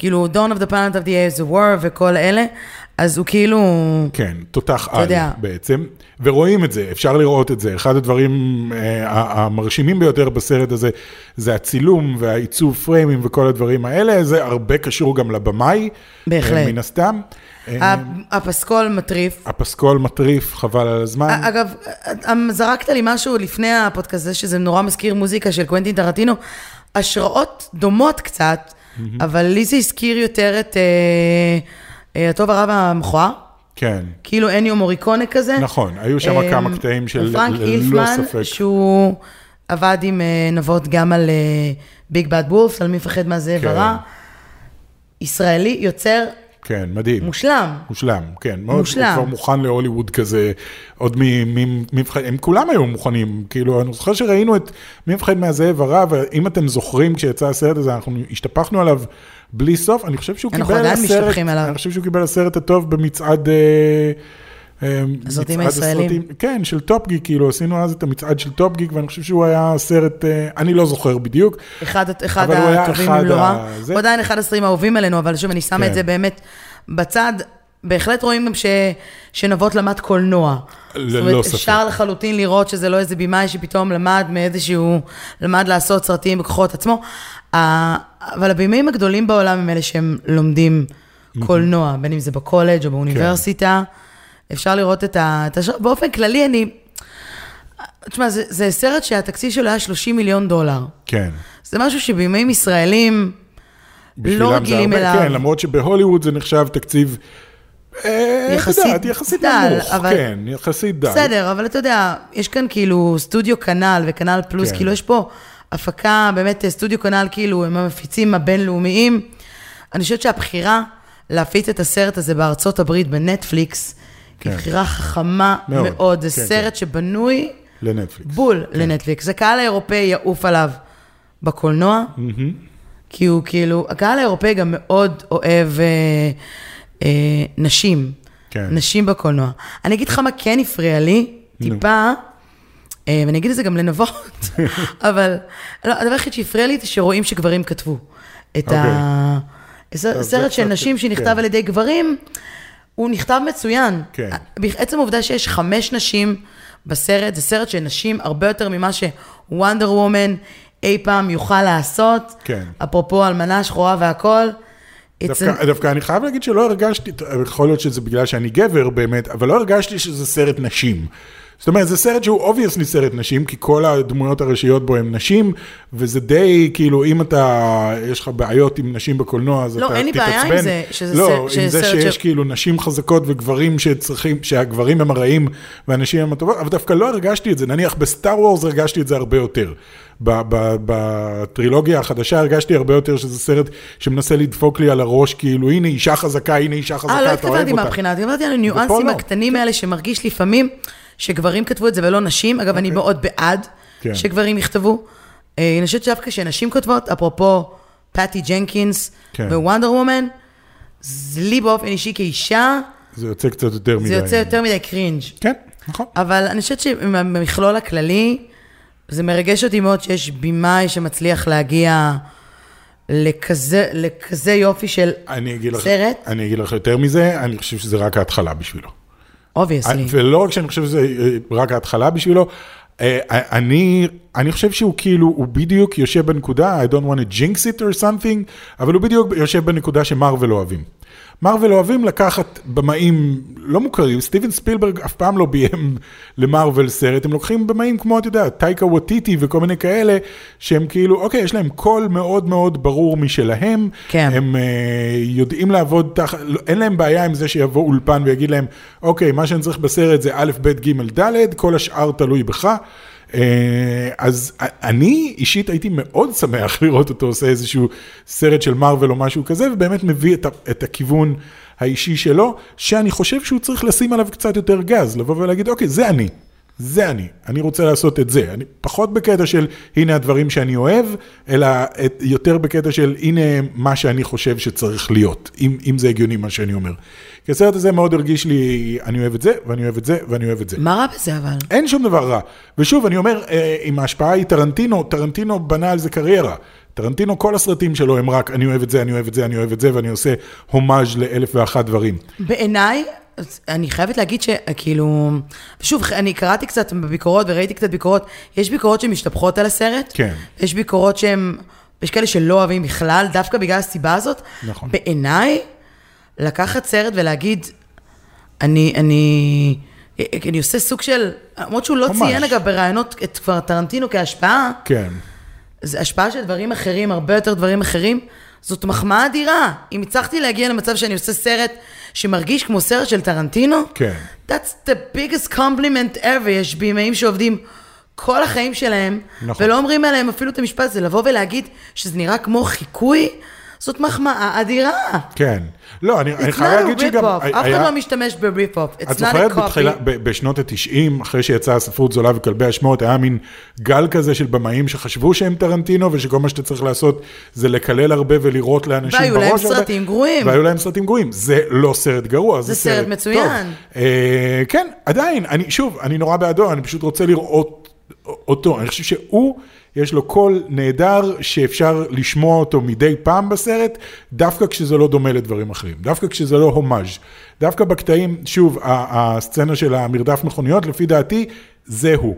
כאילו, Dawn of the Planet of the Apes, The War וכל אלה, אז הוא כאילו... כן, תותח על יודע. בעצם, ורואים את זה, אפשר לראות את זה. אחד הדברים אה, המרשימים ביותר בסרט הזה, זה הצילום והעיצוב פריימים וכל הדברים האלה, זה הרבה קשור גם לבמאי, בהחלט. אה, מן הסתם. אה, הפסקול מטריף. הפסקול מטריף, חבל על הזמן. אגב, אה, זרקת לי משהו לפני הפודקאסט הזה, שזה נורא מזכיר מוזיקה של קוונטין טרנטינו. השראות דומות קצת, אבל לי זה הזכיר יותר את אה, הטוב הרע והמכוער. כן, כאילו אניו מוריקונה כזה. נכון, היו שם אה, כמה קטעים של פרנק ללא אילפמן, ספק. שהוא עבד עם אה, נבות גם על ביג בד וולף, על מי מפחד מהזאב כן. הרע. ישראלי יוצר כן, מדהים. מושלם. מושלם, כן. מושלם. הוא כבר מוכן להוליווד כזה, עוד ממבחן, הם כולם היו מוכנים, כאילו, אני זוכר שראינו את מי מפחד מהזאב הרע, ואם אתם זוכרים, כשיצא הסרט הזה, אנחנו השתפכנו עליו בלי סוף, אני חושב שהוא קיבל הסרט. אני חושב שהוא קיבל הסרט הטוב במצעד... אה, אה, הסרטים הישראלים. הסרטים- כן, של טופגיק, כאילו, עשינו אז את המצעד של טופגיק, ואני חושב שהוא היה סרט, אה, אני לא זוכר בדיוק, אחד, אחד הטובים אם לא רע. הוא עדיין אחד הסרטים האהובים עלינו, אבל שוב, אני שמה כן. את זה באמת בצד. בהחלט רואים גם ש... שנבות למד קולנוע. ללא זאת אומרת, ספק. אפשר לחלוטין לראות שזה לא איזה במאי שפתאום למד מאיזשהו, למד לעשות סרטים בכוחות עצמו. אבל הבימאים הגדולים בעולם הם אלה שהם לומדים קולנוע, בין אם זה בקולג' או באוניברסיטה. אפשר לראות את ה... באופן כללי, אני... תשמע, זה, זה סרט שהתקציב שלו היה 30 מיליון דולר. כן. זה משהו שבימאים ישראלים לא רגילים אליו. כן, למרות שבהוליווד זה נחשב תקציב, אה, יחסית יודעת, יחסית דל, נמוך, אבל- כן, יחסית דל. בסדר, אבל אתה יודע, יש כאן כאילו סטודיו כנ"ל וכנ"ל פלוס, כן. כאילו יש פה הפקה, באמת סטודיו כנ"ל, כאילו הם המפיצים הבינלאומיים. אני חושבת שהבחירה להפיץ את הסרט הזה בארצות הברית בנטפליקס, היא כן. בחירה חכמה מאוד, מאוד. זה כן, סרט שבנוי לנטפליקס. בול לנטפליקס. הקהל האירופאי יעוף עליו בקולנוע, כי הוא כאילו, הקהל האירופאי גם מאוד אוהב אה, אה, נשים. כן. נשים בקולנוע. אני אגיד לך מה כן הפריע לי, טיפה, אה, ואני אגיד את זה גם לנבות, אבל לא, הדבר היחיד שהפריע לי זה שרואים שגברים כתבו. את ה... טוב, זה סרט של נשים שנכתב כן. על ידי גברים, הוא נכתב מצוין. כן. עצם העובדה שיש חמש נשים בסרט, זה סרט של נשים הרבה יותר ממה שוונדר וומן אי פעם יוכל לעשות. כן. אפרופו אלמנה שחורה והכל. It's דווקא, an- דווקא אני חייב להגיד שלא הרגשתי, יכול להיות שזה בגלל שאני גבר באמת, אבל לא הרגשתי שזה סרט נשים. זאת אומרת, זה סרט שהוא obviously סרט נשים, כי כל הדמויות הראשיות בו הן נשים, וזה די, כאילו, אם אתה, יש לך בעיות עם נשים בקולנוע, אז לא, אתה אין לי תתעצבן. בעיה עם זה, שזה לא, סרט- עם שזה זה שיש ש- כאילו נשים חזקות וגברים שצריכים, שהגברים הם הרעים והנשים הם הטובות, אבל דווקא לא הרגשתי את זה. נניח בסטאר וורס הרגשתי את זה הרבה יותר. בטרילוגיה החדשה הרגשתי הרבה יותר שזה סרט שמנסה לדפוק לי על הראש, כאילו, הנה אישה חזקה, הנה אישה חזקה, אה, לא אתה אוהב התכוונתי אותה. מהבחינה, דיברתי על הניואנסים לא. הקטנים האלה שמרגיש לפעמים שגברים כתבו את זה ולא נשים. אגב, אני מאוד בעד אוקיי. כן. שגברים יכתבו. אה, אני חושבת שדווקא כשנשים כותבות, אפרופו פטי ג'נקינס כן. ווונדר וומן, זה לי באופן אישי כאישה, זה יוצא קצת יותר מדי. זה יוצא יותר מדי cringe. כן, נכון. אבל אני חושבת שבמכלול הכללי, זה מרגש אותי מאוד שיש במאי שמצליח להגיע לכזה, לכזה יופי של אני אגיד לך, סרט, אני אגיד לך יותר מזה, אני חושב שזה רק ההתחלה בשבילו. Obviously. ולא רק שאני חושב שזה אה, רק ההתחלה בשבילו, אה, אני, אני חושב שהוא כאילו, הוא בדיוק יושב בנקודה, I don't want to jinx it or something, אבל הוא בדיוק יושב בנקודה שמרוול אוהבים. מרוול אוהבים לקחת במאים לא מוכרים, סטיבן ספילברג אף פעם לא ביים למרוול סרט, הם לוקחים במאים כמו, אתה יודע, טייקה ווטיטי וכל מיני כאלה, שהם כאילו, אוקיי, יש להם קול מאוד מאוד ברור משלהם, כן. הם אה, יודעים לעבוד תחת, לא- אין להם בעיה עם זה שיבוא אולפן ויגיד להם, אוקיי, מה שאני צריך בסרט זה א', ב', ג', ד', כל השאר תלוי בך. אה, אז אני אישית הייתי מאוד שמח לראות אותו עושה איזשהו סרט של מארוול או משהו כזה, ובאמת מביא את, את הכיוון האישי שלו, שאני חושב שהוא צריך לשים עליו קצת יותר גז, לבוא ולהגיד, אוקיי, זה אני. זה אני, אני רוצה לעשות את זה. אני פחות בקטע של הנה הדברים שאני אוהב, אלא את, יותר בקטע של הנה מה שאני חושב שצריך להיות, אם, אם זה הגיוני מה שאני אומר. כי הסרט הזה מאוד הרגיש לי, אני אוהב את זה, ואני אוהב את זה, ואני אוהב את זה. מה רע בזה אבל? אין שום דבר רע. ושוב, אני אומר, אה, אם ההשפעה היא טרנטינו, טרנטינו בנה על זה קריירה. טרנטינו, כל הסרטים שלו הם רק, אני אוהב את זה, אני אוהב את זה, אני אוהב את זה, ואני עושה הומאז' לאלף ואחת דברים. בעיניי, אני חייבת להגיד שכאילו, ושוב, אני קראתי קצת בביקורות וראיתי קצת ביקורות, יש ביקורות שמשתפכות על הסרט, כן. יש ביקורות שהן, יש כאלה שלא אוהבים בכלל, דווקא בגלל הסיבה הזאת. נכון. בעיניי, לקחת סרט ולהגיד, אני, אני, אני עושה סוג של, למרות שהוא לא ממש. ציין אגב בראיונות את כבר טרנטינו כהשפעה, כן. זה השפעה של דברים אחרים, הרבה יותר דברים אחרים. זאת מחמאה אדירה. אם הצלחתי להגיע למצב שאני עושה סרט שמרגיש כמו סרט של טרנטינו, כן. That's the biggest compliment ever. יש בימאים שעובדים כל החיים שלהם, נכון. ולא אומרים עליהם אפילו את המשפט הזה, לבוא ולהגיד שזה נראה כמו חיקוי, זאת מחמאה אדירה. כן. לא, אני, חייב להגיד שגם... אף אחד לא משתמש. It's את not זוכרת a copy. בתחילה, בשנות ה-90, אחרי שיצאה הספרות זולה וכלבי השמות, היה מין גל כזה של במאים שחשבו שהם טרנטינו, ושכל מה שאתה צריך לעשות זה לקלל הרבה ולירות לאנשים בראש. והיו להם. סרטים גרועים. והיו להם סרטים גרועים. זה לא סרט גרוע, זה, סרט מצוין. אה, כן, עדיין, שוב, אני נורא בעדו, אני פשוט רוצה לראות אותו. אני חושב שהוא, יש לו קול נהדר שאפשר לשמוע אותו מדי פעם בסרט, דווקא כשזה לא דומה לדברים אחרים, דווקא כשזה לא הומאז'. דווקא בקטעים, שוב, הסצנה של המרדף מכוניות, לפי דעתי, זה הוא.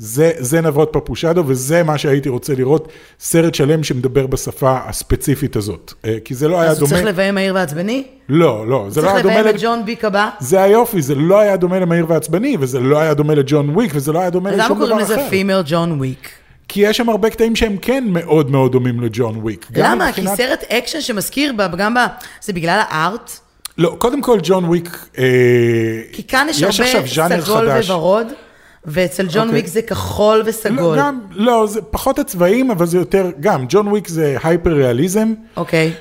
זה, זה נבות פפושדו, וזה מה שהייתי רוצה לראות, סרט שלם שמדבר בשפה הספציפית הזאת. אה, כי זה לא היה אז הוא דומה... צריך לביים מהיר ועצבני? לא, לא, זה לא צריך היה דומה... לביים ל- את ג'ון וויק הבא? זה היופי, זה לא היה דומה למהיר ועצבני, וזה לא היה דומה לג'ון וויק, וזה לא היה דומה אז למה לשום דבר קוראים אחר. לזה female ג'ון וויק? כי יש שם הרבה קטעים שהם כן מאוד מאוד דומים לג'ון וויק. למה? מבחינת- כי סרט אקשן שמזכיר ב- גם ב... זה בגלל ה-art? לא, קודם כל ג'ון וויק, אה, כי כאן יש יש הרבה סגול חדש. וורוד, ואצל ג'ון אוקיי. וויק זה כחול לא, וסגול. גם, לא, זה פחות הצבעים, אבל זה יותר, גם, ג'ון וויק זה הייפר ריאליזם. אוקיי.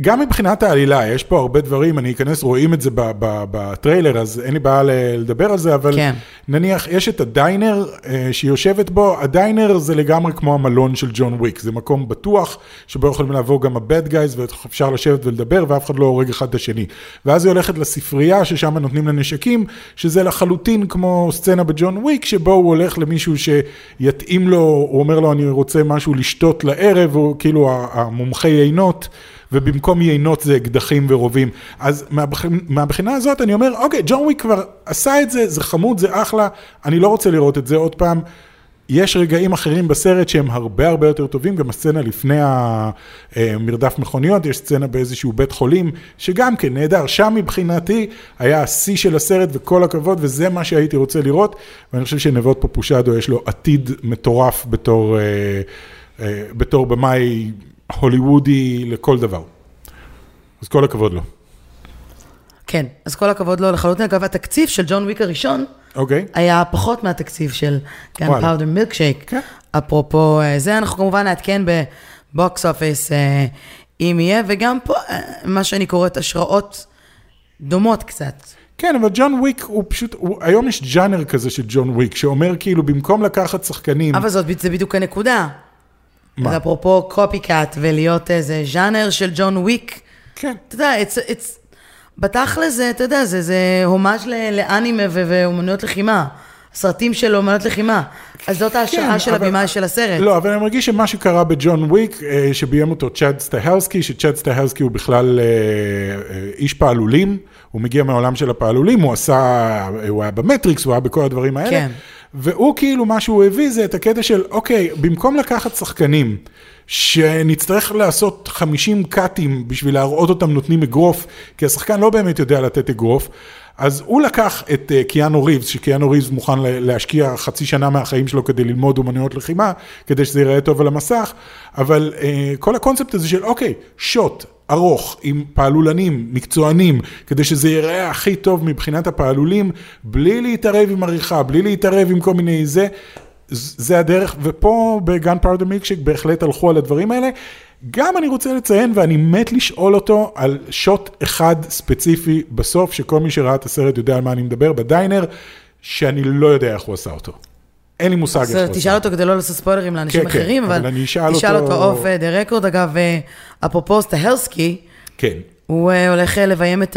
גם מבחינת העלילה, יש פה הרבה דברים, אני אכנס, רואים את זה בטריילר, אז אין לי בעיה לדבר על זה, אבל כן. נניח, יש את ה-diner אה, שהיא יושבת בו, ה-diner זה לגמרי כמו המלון של ג'ון וויק, זה מקום בטוח, שבו יכולים לעבור גם ה-bad guys, ואפשר לשבת ולדבר, ואף אחד לא הורג אחד את השני. ואז היא הולכת לספרייה, ששם נותנים לה נשקים, שזה לחלוטין כמו סצנה בג'ון וויק, שבו הוא הולך למישהו שיתאים לו, הוא אומר לו, אני רוצה משהו לשתות לערב, הוא כאילו המומחה יינות. ובמקום יינות זה אקדחים ורובים. אז מהבח... מהבחינה הזאת אני אומר, אוקיי, ג'ון וויק כבר עשה את זה, זה חמוד, זה אחלה, אני לא רוצה לראות את זה עוד פעם. יש רגעים אחרים בסרט שהם הרבה הרבה יותר טובים, גם הסצנה לפני המרדף מכוניות, יש סצנה באיזשהו בית חולים, שגם כן נהדר, שם מבחינתי היה השיא של הסרט וכל הכבוד, וזה מה שהייתי רוצה לראות, ואני חושב שנבות פפושדו יש לו עתיד מטורף בתור, אה, אה, בתור במאי הוליוודי לכל דבר. אז כל הכבוד לו. כן, אז כל הכבוד לו לחלוטין. אגב, התקציב של ג'ון וויק הראשון אוקיי? היה פחות מהתקציב של גן וואלה. פאודר מילקשייק. כן. אפרופו אה, זה, אנחנו כמובן נעדכן בבוקס אופיס אה, אם יהיה, וגם פה, אה, מה שאני קוראת, השראות דומות קצת. כן, אבל ג'ון וויק הוא פשוט, הוא, היום יש ג'אנר כזה של ג'ון וויק, שאומר כאילו במקום לקחת שחקנים, אבל זאת, זה בדיוק הנקודה. מה? אפרופו קופי קאט ולהיות איזה ז'אנר של ג'ון וויק, כן, אתה יודע, it's, it's, בתכל'ס זה, אתה יודע, זה, זה הומאז' לאנימה ואומנויות לחימה. סרטים של אומנויות לחימה. אז זאת ההשראה כן, של אבל- הבמאי של הסרט. לא, אבל אני מרגיש שמה שקרה בג'ון וויק, אה, שביים אותו צ'אד סטהרסקי, שצ'אד סטהרסקי הוא בכלל אה, אה, איש פעלולים, הוא מגיע מהעולם של הפעלולים, הוא עשה, הוא היה במטריקס, הוא היה בכל הדברים האלה. כן. והוא כאילו, מה שהוא הביא זה את הקטע של, אוקיי, במקום לקחת שחקנים, שנצטרך לעשות 50 קאטים בשביל להראות אותם נותנים אגרוף, כי השחקן לא באמת יודע לתת אגרוף, אז הוא לקח את uh, קיאנו ריבס, שקיאנו ריבס מוכן להשקיע חצי שנה מהחיים שלו כדי ללמוד אומנויות לחימה, כדי שזה ייראה טוב על המסך, אבל uh, כל הקונספט הזה של אוקיי, שוט ארוך עם פעלולנים מקצוענים, כדי שזה ייראה הכי טוב מבחינת הפעלולים, בלי להתערב עם עריכה, בלי להתערב עם כל מיני זה, זה הדרך, ופה בגן פאודר מילקשיק בהחלט הלכו על הדברים האלה. גם אני רוצה לציין, ואני מת לשאול אותו על שוט אחד ספציפי בסוף, שכל מי שראה את הסרט יודע על מה אני מדבר, בדיינר, שאני לא יודע איך הוא עשה אותו. אין לי מושג איך הוא עשה תשאל אותו כדי לא לעשות ספוילרים לאנשים כן, כן, אחרים, אבל אבל אשאל תשאל אותו- אותו off the record. אגב, אה, אפרופו סטהלסקי, כן. הוא אה, הולך אה, לביים את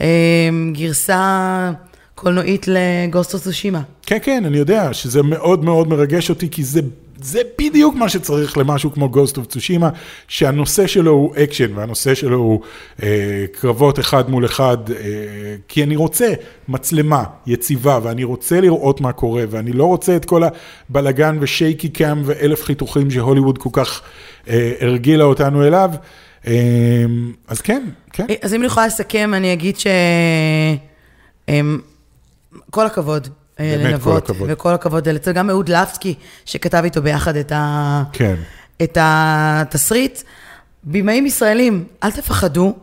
הגרסה קולנועית ל-Ghost of Tsushima. כן, כן, אני יודע שזה מאוד מאוד מרגש אותי, כי זה, זה בדיוק מה שצריך למשהו כמו Ghost of Tsushima, שהנושא שלו הוא אקשן, והנושא שלו הוא אה, קרבות אחד מול אחד, אה, כי אני רוצה מצלמה יציבה, ואני רוצה לראות מה קורה, ואני לא רוצה את כל הבלגן ושייקי קאם ואלף חיתוכים שהוליווד כל כך אה, הרגילה אותנו אליו. אה, אז כן, כן. אה, אז אם אני יכולה לסכם, אני אגיד ש... אמ, כל הכבוד. אה, באמת כל לנבות, הכבוד. וכל הכבוד, לצד גם אהוד לפסקי, שכתב איתו ביחד את, ה... כן. את התסריט. במאים ישראלים, אל תפחדו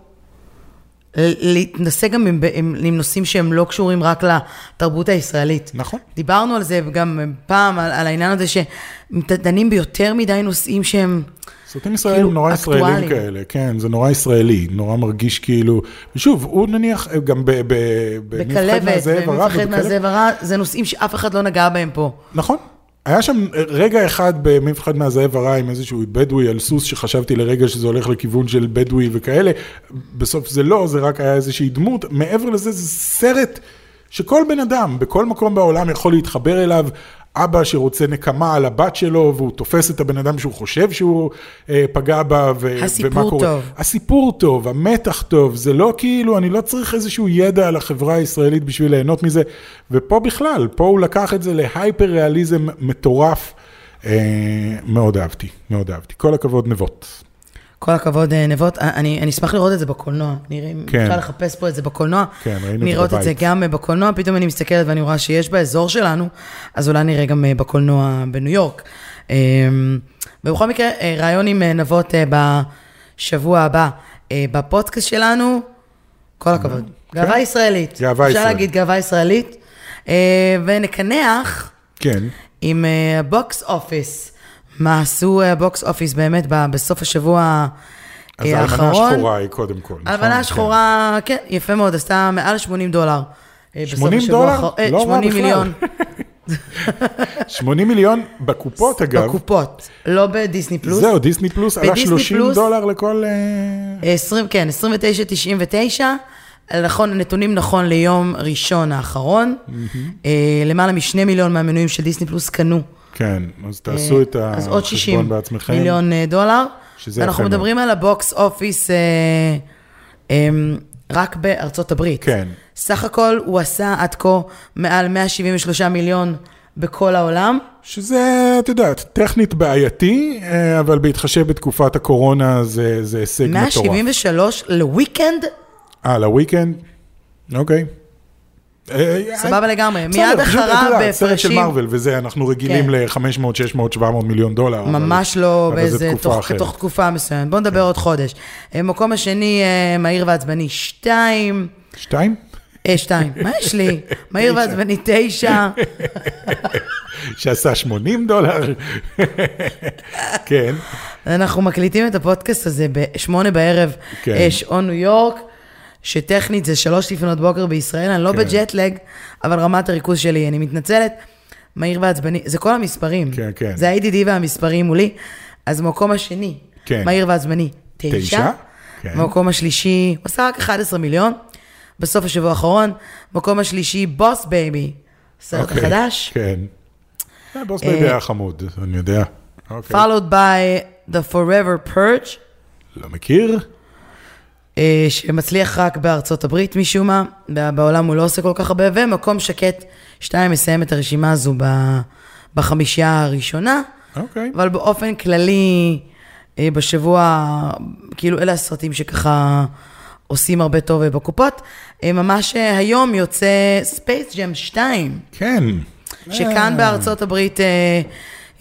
להתנסה גם עם, עם, עם נושאים שהם לא קשורים רק לתרבות הישראלית. נכון. דיברנו על זה גם פעם, על, על העניין הזה שדנים ביותר מדי נושאים שהם סרטים ישראלים כאילו, נורא ישראלים אקטואליים. כאלה, כן, זה נורא ישראלי, נורא מרגיש כאילו, ושוב, הוא נניח גם ב... ב- במפחד בכלבת, ובכלבת- מהזאב הרע, זה נושאים שאף אחד לא נגע בהם פה. נכון. היה שם רגע אחד במפחד מהזאב הרע עם איזשהו בדואי על סוס שחשבתי לרגע שזה הולך לכיוון של בדואי וכאלה, בסוף זה לא, זה רק היה איזושהי דמות, מעבר לזה זה סרט שכל בן אדם בכל מקום בעולם יכול להתחבר אליו, אבא שרוצה נקמה על הבת שלו והוא תופס את הבן אדם שהוא חושב שהוא אה, פגע בה ו- הסיפור ומה קורה. טוב. הסיפור טוב, המתח טוב, זה לא כאילו, אני לא צריך איזשהו ידע על החברה הישראלית בשביל ליהנות מזה, ופה בכלל, פה הוא לקח את זה להייפר ריאליזם מטורף, אה, מאוד אהבתי, מאוד אהבתי. כל הכבוד נבות. כל הכבוד, אה, נבות. אני, אני אשמח לראות את זה בקולנוע. נראה אם כן. אפשר לחפש פה את זה בקולנוע. כן, ראינו את זה לראות את זה בבית. גם אה, בקולנוע, פתאום אני מסתכלת ואני רואה שיש באזור שלנו, אז אולי נראה גם אה, בקולנוע בניו יורק. אה, ובכל מקרה, אה, ראיון עם אה, נבות אה, בשבוע הבא אה, בפודקאסט שלנו, כל הכבוד. גאווה ישראלית. כן. גאווה אפשר ישראלית. להגיד גאווה ישראלית. אה, ונקנח כן, עם ה-box office. מה עשו ה-box office באמת בסוף השבוע אה, אז האלמנה האחרון. השחורה היא קודם כל. נכון? האלמנה כן. השחורה, כן, יפה מאוד, עשתה מעל 80 דולר. אה, בסוף 80 השבוע דולר? האחרון. אה, לא רע 80 בכלל. מיליון 80 מיליון בקופות אגב. בקופות, לא בדיסני פלוס. זהו, דיסני פלוס עלה בדיסני 30 פלוס- דולר לכל... אה, 20, כן, 29.99. נכון, הנתונים נכון ליום ראשון האחרון. אה, למעלה משני מיליון מהמנויים של דיסני פלוס קנו. כן, אז תעשו את אה, אז עוד 60 החשבון בעצמכם. מיליון אה, דולר. שזה יפה מאוד. מדברים על הבוקס אופיס אה, אה, רק בארצות הברית. כן. סך הכל הוא עשה עד כה מעל 173 מיליון בכל העולם. שזה, את יודעת, טכנית בעייתי, אה, אבל בהתחשב בתקופת הקורונה זה, זה הישג מטורף. 173 לוויקנד, אה, לוויקנד? אוקיי. אה, סבבה לגמרי. בסדר, מיד אחריו יודעת, סרט של בהפרשים, מארוול וזה, אנחנו רגילים כן. ל-500, 600, 700 מיליון דולר. ממש לא באיזה, תוך, תקופה מסוימת. בואו נדבר עוד חודש. אה, מקום השני, אה, מהיר ועצבני 2, שתיים? אה, 2, מה יש לי? מהיר ועצבני 9, שעשה 80 דולר. כן, אנחנו מקליטים את הפודקאסט הזה בשמונה בערב, כן. אה, שעון ניו יורק, שטכנית זה שלוש לפנות בוקר בישראל, אני לא כן. בג'טלג, אבל רמת הריכוז שלי, אני מתנצלת. מהיר ועצבני, זה כל המספרים. כן, כן. זה ה-ADD והמספרים מולי. אז במקום השני, כן. מהיר ועצבני, תשע. תשע, כן. במקום השלישי, הוא עשה רק 11 מיליון, בסוף השבוע האחרון. מקום השלישי, Boss Baby, סרט אוקיי, החדש. כן. אה, Boss Baby היה חמוד, אני יודע. אוקיי. followed by The Forever Purge. לא מכיר? אה, שמצליח רק בארצות הברית משום מה, בעולם הוא לא עושה כל כך הרבה, ומקום שקט, שתיים מסיים את הרשימה הזו ב- בחמישייה הראשונה, אוקיי. אבל באופן כללי, אה, בשבוע, כאילו אלה הסרטים שככה עושים הרבה טוב אה, בקופות. ממש היום יוצא Space Jam 2, כן. שכאן אה, בארצות הברית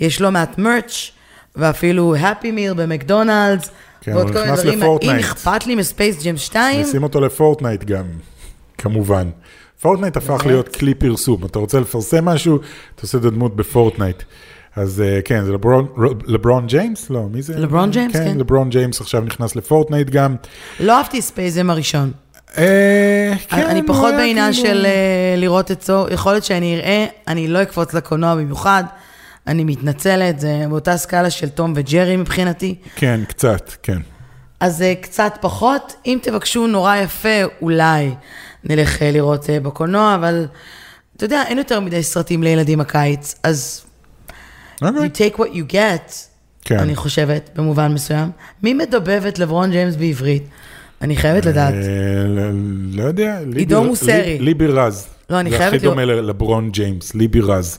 יש לא מעט merch, ואפילו Happy Meal במקדונלדס, כן, ועוד כל מיני דברים. אם אכפת לי מ-Space Jam 2, נשים אותו לפורטנייט גם, כמובן. פורטנייט הפך? להיות כלי פרסום. אתה רוצה לפרסם משהו, אתה עושה את הדמות בפורטנייט. אז אה, כן, זה לברון, לברון ג'יימס? לא, מי זה? לברון ג'יימס, כן. כן, לברון ג'יימס עכשיו נכנס לפורטנייט גם. לא אהבתי ספייס ג'ם הראשון. אה, כן, אני פחות היה בעניין כאילו- של אה, לראות את זו, יכול להיות שאני אראה, אני לא אקפוץ לקולנוע במיוחד, אני מתנצלת, זה באותה סקאלה של תום וג'רי מבחינתי. כן, קצת, כן. אז אה, קצת פחות, אם תבקשו נורא יפה, אולי נלך אה, לראות אה, בקולנוע, אבל אתה יודע, אין יותר מדי סרטים לילדים הקיץ, אז אוקיי. you take what you get, כן. אני חושבת, במובן מסוים. מי מדבב את לברון ג'יימס בעברית? אני חייבת לדעת. לא יודע. עידו מוסרי. לי- ליבי רז. לא, אני זה חייבת הכי לראות- דומה ללברון ג'יימס, ליבי רז.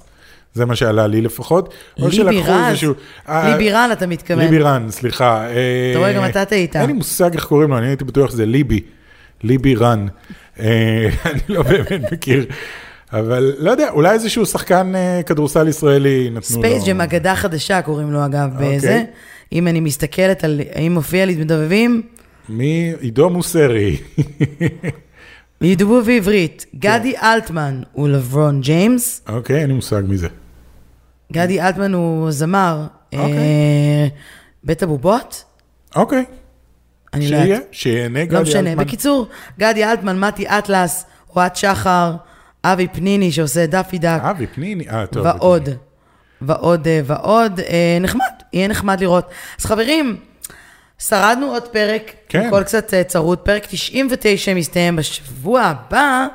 זה מה שעלה לי לפחות. או ליבי שלקחו רז, איזשהו- אה, ליבי רן אתה מתכוון. ליבי רן, סליחה. אה, אתה רואה, גם אתה טעית. אין לי מושג איך קוראים לו, אני הייתי בטוח שזה ליבי. ליבי רן. אה, אני לא באמת מכיר. אבל לא יודע, אולי איזשהו שחקן אה, כדורסל ישראלי נתנו לו... ספייס ג'ם, אגדה חדשה קוראים לו אגב, אוקיי. בזה. אם אני מסתכלת על, האם מופיע לי מדבבים, מי? עידו מוסרי. ידברו בעברית. גדי אלטמן הוא לברון ג'יימס. אוקיי, אין לי מושג מי זה. גדי אלטמן הוא זמר. אוקיי. אה, בית הבובות? אוקיי, אני לא יודעת. שיהנה לא גדי משנה. אלטמן. בקיצור, גדי אלטמן, מתי אטלס, אוהד שחר, אבי פניני שעושה דאפי דק, אבי פניני, אה, טוב. ועוד. ועוד אה, ועוד. אה, נחמד, יהיה נחמד לראות. אז חברים, שרדנו עוד פרק, כן. הכל קצת צרוד, פרק 99 מסתיים בשבוע הבא,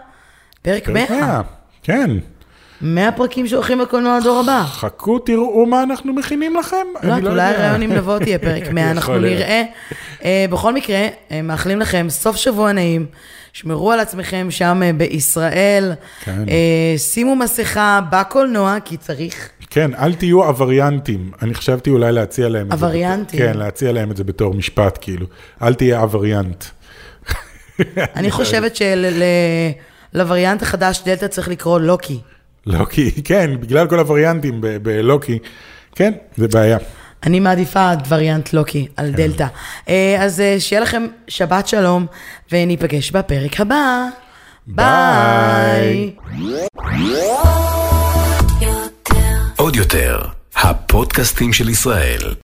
פרק 100. פרק 100, כן. 100 פרקים שהולכים לקולנוע הדור הבא. חכו, תראו מה אנחנו מכינים לכם. לא, אני אולי. ראיון עם נבו תהיה פרק 100, אנחנו. נראה. אה, בכל מקרה, אה, מאחלים לכם סוף שבוע נעים, שמרו על עצמכם שם אה, בישראל, כן. שימו מסכה בקולנוע, כי צריך. כן, אל תהיו עבריינטים. אני חשרבתי אולי להציע להם את זה. עבריינטים? כן, להציע להם את זה בתור משפט, כאילו. אל תהיה עבריינט. אני חושבת שלווריאנט החדש דלתא צריך לקרוא לוקי. לוקי, כן, בגלל כל הווריאנטים ב- בלוקי. כן, זה בעיה. אני מעדיפה את וריאנט לוקי על כן. דלתא. אה, אז אה, שיהיה לכם שבת שלום, וניפגש בפרק הבא. ביי. עוד יותר, הפודקאסטים של ישראל.